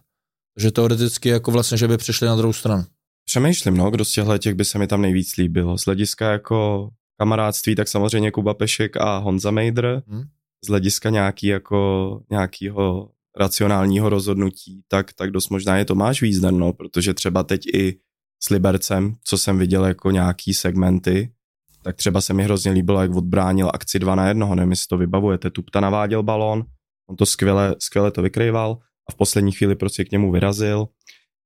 B: Takže teoreticky jako vlastně, že by přešli na druhou stranu.
D: Přemýšlím, no, kdo z těchto těch by se mi tam nejvíc líbil. Z hlediska jako kamarádství, tak samozřejmě Kuba Pešek a Honza Mejdr.
B: Hmm.
D: Z hlediska nějaký jako, nějakýho racionálního rozhodnutí, tak, tak dost možná je Tomáš Vízner, no, protože třeba teď i s Libercem, co jsem viděl jako nějaký segmenty, tak třeba se mi hrozně líbilo, jak odbránil akci 2 na 1, nevím, jestli to vybavujete, Tupta naváděl balón, on to skvěle, skvěle to vykrýval a v poslední chvíli prostě k němu vyrazil.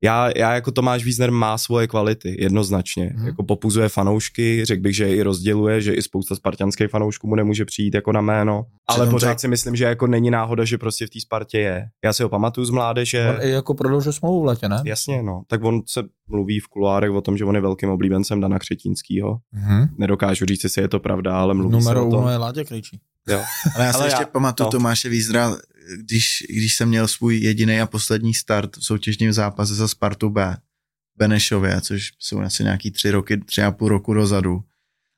D: Já, já jako Tomáš Wiesner má svoje kvality, jednoznačně. Hmm. Jako popuzuje fanoušky, řekl bych, že je i rozděluje, že i spousta spartanských fanoušků mu nemůže přijít jako na jméno. Ale
C: Přitom
D: pořád
C: třeba-
D: si myslím, že jako není náhoda, že prostě v té Spartě je. Já si ho pamatuju z mládeže.
B: On i jako prodloužil smlouvu v letě, ne?
D: Jasně, no. Tak on se mluví v kuloárech o tom, že on je velkým oblíbencem Dana Křetínskýho.
B: Mhm.
D: Nedokážu říct, jestli je to pravda, ale mluví
B: Numero
D: se o tom.
B: uno je Láďa Krejčí.
D: Jo.
C: Ale já si
D: Ale
C: ještě
D: já-
C: pamatuju
D: no.
C: Tomáše Vízdra, když, když jsem měl svůj jediný a poslední start v soutěžním zápase za Spartu B Benešově, což jsou asi nějaký tři roky, tři a půl roku dozadu.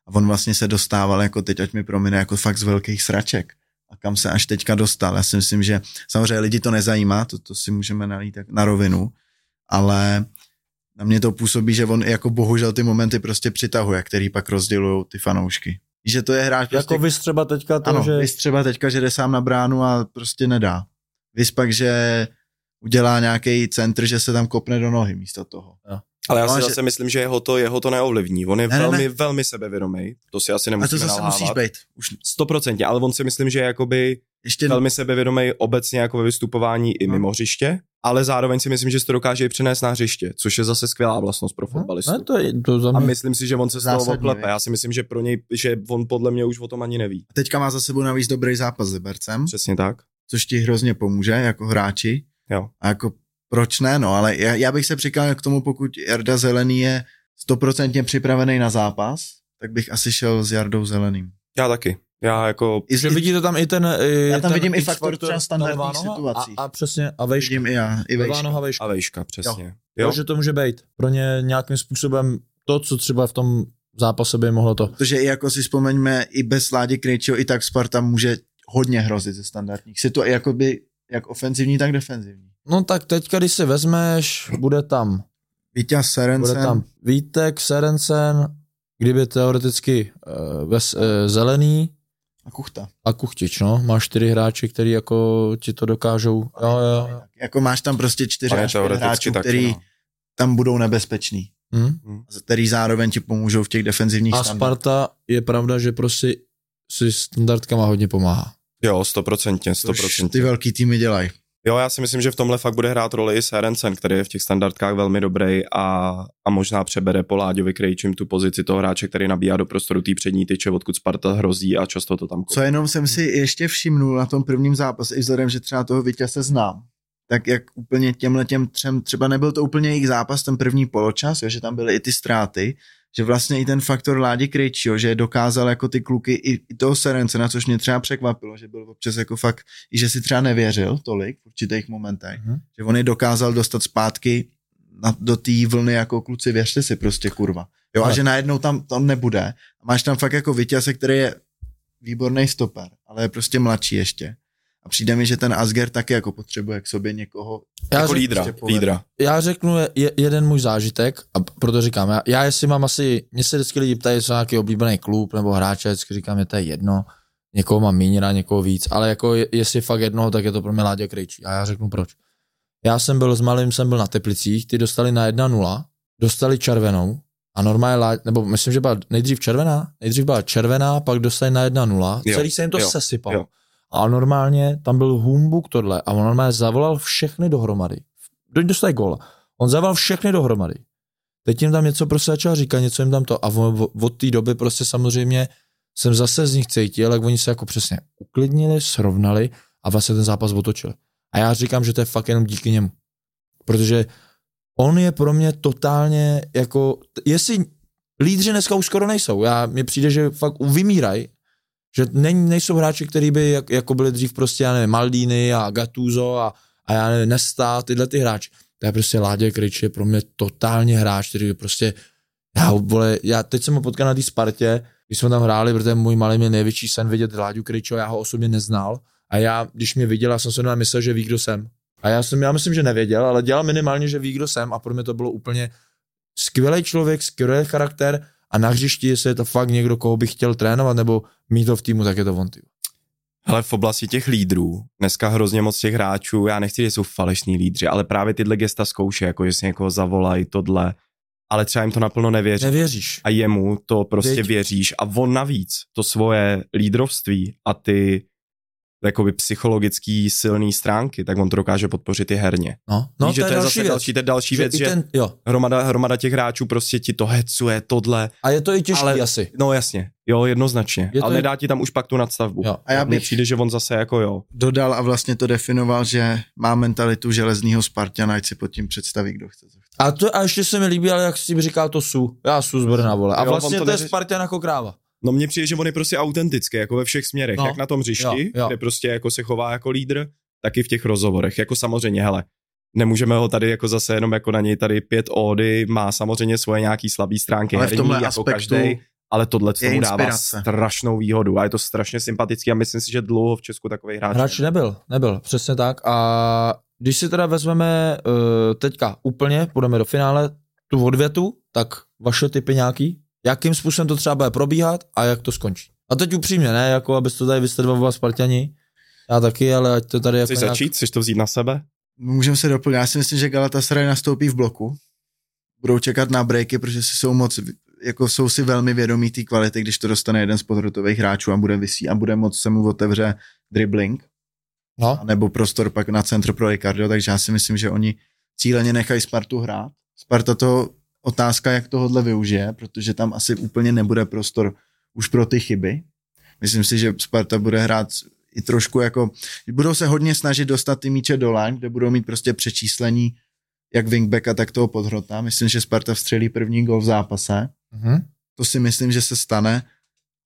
C: A on vlastně se dostával, jako teď, ať mi promine, jako fakt z velkých sraček. A kam se až teďka dostal. Já si myslím, že samozřejmě lidi to nezajímá, to, to si můžeme nalít tak na rovinu, ale na mě to působí, že on jako bohužel ty momenty prostě přitahuje, který pak rozdělují ty fanoušky. Že to je hráč prostě,
B: Jako vys třeba teďka to,
C: ano,
B: že...
C: vys třeba teďka, že jde sám na bránu a prostě nedá. Vys pak, že udělá nějaký centr, že se tam kopne do nohy místo toho.
D: Ale já
C: No,
D: si
C: že-
D: zase myslím, že jeho to, jeho to neovlivní. On je
C: Ne,
D: velmi,
C: ne.
D: velmi sebevědomý. To si asi
C: A to
D: nemusíme
C: zase musíš být. Už
D: Stoprocentně, ale on si myslím, že je jakoby
C: ještě
D: velmi sebevědomý obecně jako ve vystupování i
C: No.
D: mimo hřiště, ale zároveň si myslím, že se to dokáže i přenést na hřiště, což je zase skvělá vlastnost pro fotbalistu.
B: Ne, to, je, to za
D: A
B: mě...
D: myslím si, že on se z toho oklepe. Já si myslím, že pro něj, že on podle mě už o tom ani neví.
C: A teďka má za sebou navíc dobrý zápas s Libercem,
D: Přesně tak.
C: což ti hrozně pomůže jako hráči.
D: Jo.
C: A jako proč ne, no, ale já, já bych se přikláněl k tomu, pokud Jarda Zelený je stoprocentně připravený na zápas, tak bych asi šel s Jardou Zeleným.
D: Já taky. Já jako,
C: I,
B: Že
C: i,
B: vidíte tam i ten... I
C: Já tam
B: ten
C: vidím i faktor třeba
B: ta
C: standardních situací.
B: A, a přesně, a vejška.
C: vidím i já, i vejška.
B: noha, vejška.
D: a vejška, přesně.
B: Jo.
D: Jo.
B: že to může být pro ně nějakým způsobem to, co třeba v tom zápase by mohlo to.
C: Protože i jako si vzpomeňme, i bez Ládě Krejčího, i tak Sparta může hodně hrozit ze standardních situací, jakoby jak ofenzivní, tak defenzivní.
B: No tak teďka, když si vezmeš, bude tam,
C: Vítěz
B: bude
C: Serencen,
B: tam Vítek, Serencen, kdyby teoreticky uh, ves, uh, zelený
C: a Kuchta.
B: a Kuchtič, no. Máš čtyři hráči, který jako ti to dokážou. Jo, jo.
C: Jako máš tam prostě čtyři až hráčů,
D: taky,
C: který
D: no.
C: tam budou nebezpeční.
B: Hm?
C: Který zároveň ti pomůžou v těch defenzivních
B: A. Sparta je pravda, že prostě si standardkama hodně pomáhá.
D: Jo, stoprocentně, stoprocentně.
C: ty velký týmy dělají.
D: Jo, já si myslím, že v tomhle fakt bude hrát roli i Serencen, který je v těch standardkách velmi dobrý a, a možná přebere po Láďovi Krejčím tu pozici toho hráče, který nabíjá do prostoru té přední tyče, odkud Sparta hrozí a často to tam
C: Co jenom jsem si ještě všimnul na tom prvním zápase, i vzhledem, že třeba toho vítěze znám, tak jak úplně těmhle těm třem, třeba nebyl to úplně jejich zápas, ten první poločas, jo, že tam byly i ty ztráty, že vlastně i ten faktor Ládi Krejčího, že dokázal jako ty kluky i, i toho Serence, na což mě třeba překvapilo, že byl občas jako fakt, i že si třeba nevěřil tolik v určitých momentech, mm-hmm. že on je dokázal dostat zpátky na, do té vlny jako kluci, věřte si prostě kurva. Jo, a že najednou tam to nebude. A máš tam fakt jako vítěze, který je výborný stoper, ale je prostě mladší ještě. A přijde mi, že ten Asger taky jako potřebuje k sobě někoho
B: Já
D: jako
B: řek-
D: lídra,
C: prostě
D: lídra.
B: Já řeknu je, jeden můj zážitek a proto říkám, já, já jestli mám asi, mě se vždycky lidi ptají, co nějaký oblíbený klub nebo hráče, vždycky říkám, je to je jedno, někoho mám méně rád, někoho víc, ale jako je, jestli fakt jednoho, tak je to pro mě Láďa Krejčí a já řeknu proč. Já jsem byl s malým, jsem byl na Teplicích, ty dostali na 1-0, dostali červenou a normálně, nebo myslím, že byla nejdřív červená, nejdřív byla červená, pak dostali na 1-0,
D: Jo,
B: celý se jim to
D: jo,
B: sesypalo.
D: jo.
B: A normálně tam byl humbuk tohle a on normálně zavolal všechny dohromady. Do- Dostali gól. On zavolal všechny dohromady. Teď jim tam něco prostě začal říkat, něco jim tam to. A od té doby prostě samozřejmě jsem zase z nich cítil, jak oni se jako přesně uklidnili, srovnali a vlastně ten zápas otočili. A já říkám, že to je fakt jenom díky němu. Protože on je pro mě totálně jako, jestli lídři dneska už skoro nejsou, já, mně přijde, že fakt vymírají, že ne, nejsou hráči, kteří by jak, jako byli dřív prostě, já nevím, Maldini a Gattuso a, a já nevím, Nesta, tyhle ty hráči. To je prostě Ládě Kryč je pro mě totálně hráč, který prostě, já, vole, já teď jsem ho potkal na té Spartě, když jsme tam hráli, protože můj malý mě největší sen vidět Láďu Kryčo, já ho osobně neznal a já, když mě viděl, já jsem se myslel, že ví, kdo jsem. A já jsem, já myslím, že nevěděl, ale dělal minimálně, že ví, kdo jsem a pro mě to bylo úplně skvělý člověk, skvělý charakter a na hřišti, jestli je to fakt někdo, koho bych chtěl trénovat nebo mít to v týmu, tak je to on. Ty.
D: Hele, v oblasti těch lídrů, dneska hrozně moc těch hráčů, já nechci, že jsou falešní lídři, ale právě tyhle gesta zkouše, jako že si někoho zavolají, tohle, ale třeba jim to naplno nevěří.
B: Nevěříš.
D: A jemu to prostě
B: Věď.
D: věříš a on navíc to svoje lídrovství a ty jakoby psychologický silný stránky, tak on to dokáže podpořit i herně.
B: No, no
D: Víš, že
B: to, je
D: to je
B: další
D: zase
B: věc.
D: další, to je další věc,
B: i
D: že
B: ten, jo.
D: hromada, hromada těch hráčů prostě ti to hecuje, tohle,
B: A je to i těžký
D: Ale-
B: asi.
D: no jasně, jo, jednoznačně,
B: Je
D: ale
B: i-
D: nedá ti tam už pak tu nadstavbu.
B: Jo.
C: A já
D: Mně
C: bych
D: přijde, že on zase jako jo.
C: dodal a vlastně to definoval, že má mentalitu železného Spartana, ať si pod tím představí, kdo chce.
B: A, to, a ještě se mi líbí, ale jak si říkal to Su. Já Su z Brna, vole. A
D: Jo,
B: vlastně to,
D: to
B: je Spartan jako kráva.
D: No mně přijde, že on je prostě autentický, jako ve všech směrech,
B: No.
D: jak na tom hřišti,
B: Jo, jo.
D: kde prostě jako se chová jako lídr, tak i v těch rozhovorech. Jako samozřejmě, hele, nemůžeme ho tady jako zase jenom jako na něj tady pět ódy, má samozřejmě svoje nějaký slabý stránky,
C: Ale v tomhle
D: jako
C: aspektu
D: každej, ale tohle tomu dává strašnou výhodu a je to strašně sympatický a myslím si, že dlouho v Česku takový hráč.
B: Hráč nebyl, nebyl, přesně tak. A když si teda vezmeme uh, teďka úplně, půjdeme do finále, tu odvětu, tak vaše typy nějaký? Jakým způsobem to třeba bude probíhat a jak to skončí? A teď upřímně, ne, jako abyste to tady vy jste dva oba Spartani, já taky, ale ať to tady jako
D: Chceš
B: nějak...
D: začít? Chceš to vzít na sebe?
C: Můžeme se doplnit. Já si myslím, že Galatasaray nastoupí v bloku. Budou čekat na breaky, protože si jsou moc, jako jsou si velmi vědomí té kvality, když to dostane jeden z podrotových hráčů a bude vysí a bude moc se mu otevře dribbling,
B: No,
C: nebo prostor pak na centr pro Ricardo, takže já si myslím, že oni cíleně nechají Spartu hrát. Sparta to otázka, jak tohle využije, protože tam asi úplně nebude prostor už pro ty chyby. Myslím si, že Sparta bude hrát i trošku jako, budou se hodně snažit dostat ty míče do line, kde budou mít prostě přečíslení jak wingbacka, tak toho podhrota. Myslím, že Sparta vstřelí první gol v zápase.
B: mhm.
C: To si myslím, že se stane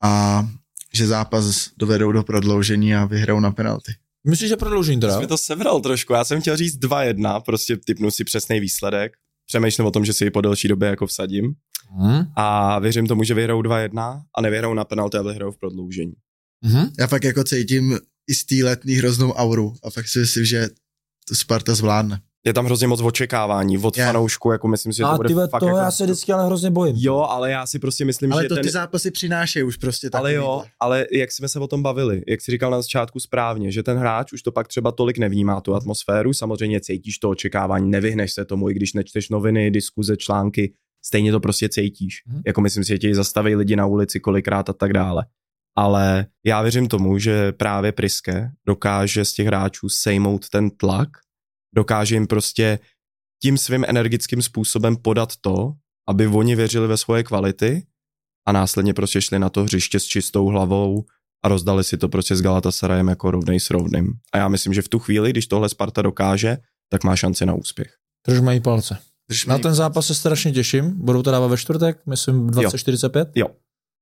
C: a že zápas dovedou do prodloužení a vyhrajou na penalty.
B: Myslíš, že prodloužím teda?
D: Jsi to sebral trošku, já jsem chtěl říct 2-1, prostě typnu si přesný výsledek. Přemýšlím o tom, že si ji po delší době jako vsadím
B: Mhm.
D: a věřím tomu, že vyhrajou 2-1 a nevyhrajou na penalty a vyhrajou v prodloužení.
B: Mhm.
C: Já fakt jako cítím i z té letní hroznou auru a fakt si myslím, že to Sparta zvládne.
D: Je tam hrozně moc očekávání od
C: Je.
D: fanoušku, jako myslím si, že to
B: A
D: bude
B: ty
D: fakt
B: to
D: jako...
B: já se vždycky ale hrozně bojím.
D: Jo, ale já si prostě myslím,
C: Ale
D: že
C: to
D: ten...
C: ty zápasy přinášejí už prostě
D: ale jo,
C: takovýhle.
D: ale jak jsme se o tom bavili, jak jsi říkal na začátku správně, že ten hráč už to pak třeba tolik nevnímá tu atmosféru, samozřejmě cítíš to očekávání, nevyhneš se tomu, i když nečteš noviny, diskuze, články, stejně to prostě cítíš.
B: Mhm.
D: Jako myslím si, že tě zastaví lidi na ulici kolikrát a tak dále. ale já věřím tomu, že právě Priske dokáže z těch hráčů sejmout ten tlak, dokáže jim prostě tím svým energickým způsobem podat to, aby oni věřili ve svoje kvality a následně prostě šli na to hřiště s čistou hlavou a rozdali si to prostě s Galatasarayem jako rovnej s rovným. A já myslím, že v tu chvíli, když tohle Sparta dokáže, tak má šanci na úspěch.
B: Drž mají palce.
C: Drž
B: Na ten zápas se strašně těším. Budou to dávat ve čtvrtek, myslím 20.45.
D: Jo,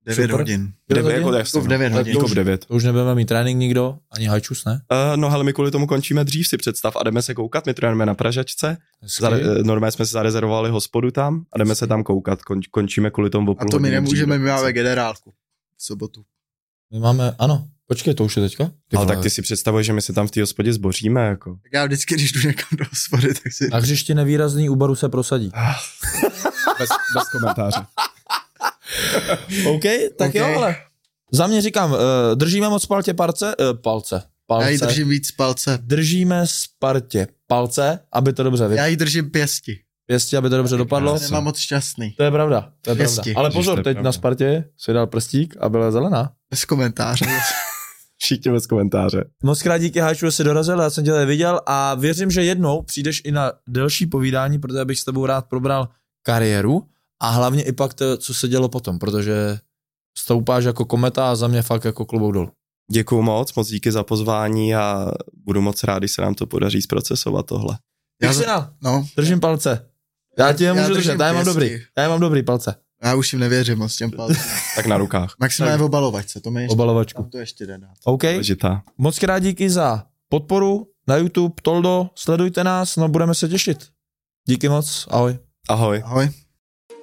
C: 9
B: super.
C: hodin.
B: Devět
D: Devět,
B: hodin?
D: jako, jasně,
C: v devět
D: no.
C: hodin.
D: Jako v devět.
B: To už nebudeme mít trénink nikdo, ani hajčus, ne?
D: Uh, no hele, my kvůli tomu končíme dřív, si představ, a jdeme se koukat, my trénujeme na Pražačce,
B: Hezky.
D: Zare, eh, normálně jsme si zarezervovali hospodu tam a jdeme se tam koukat, Kon, končíme kvůli tomu o
C: A
D: půl
C: to my nemůžeme,
D: dříve.
C: my máme generálku. V sobotu.
B: My máme, ano, počkej, to už je teďka? Ty
D: Ale tak ty si představuješ, že my se tam v té hospodě zboříme, jako.
C: Tak já vždycky, když jdu někam do hospody, tak si...
B: Na hřišti nevýrazný u baru se prosadí.
D: Bez, bez komentáře.
B: OK, tak
C: OK.
B: jo, ale. Za mě říkám, uh, držíme moc Spartě palce, uh, palce, palce.
C: Já jí držím víc palce.
B: Držíme Spartě palce, aby to dobře
C: Já
B: vypadlo.
C: jí držím pěsti.
B: Pěstí, aby to dobře dopadlo.
C: Nemám moc šťastný.
B: To je pravda, to je
C: Pěsti.
B: pravda. Ale pozor, teď
D: pravda.
B: na Spartě si dal prstík a byla zelená.
C: Bez komentáře.
D: Všichni bez komentáře.
B: Moc krát díky Háču, že jsi dorazil, já jsem tě tady viděl a věřím, že jednou přijdeš i na delší povídání, protože bych s tebou rád probral kariéru a hlavně i pak to, co se dělo potom, protože stoupáš jako kometa a za mě fakt jako klubou dolů.
D: Děkuju moc, moc díky za pozvání a budu moc rád, když se nám to podaří zprocesovat tohle.
C: Já, za- no,
B: Držím palce. Já ti je
C: Já
B: můžu
C: držím
B: držet, já mám dobrý. Já mám dobrý palce.
C: já už jim nevěřím moc těm palcem.
D: Tak na rukách.
C: Maximálně v obalovačce, to mi ještě,
B: Obalovačku.
C: tam to ještě jde dát.
B: OK.
D: Důležitá.
B: Moc krát díky za podporu na YouTube, Toldo, sledujte nás, no budeme se těšit. Díky moc, ahoj.
D: Ahoj.
C: Ahoj.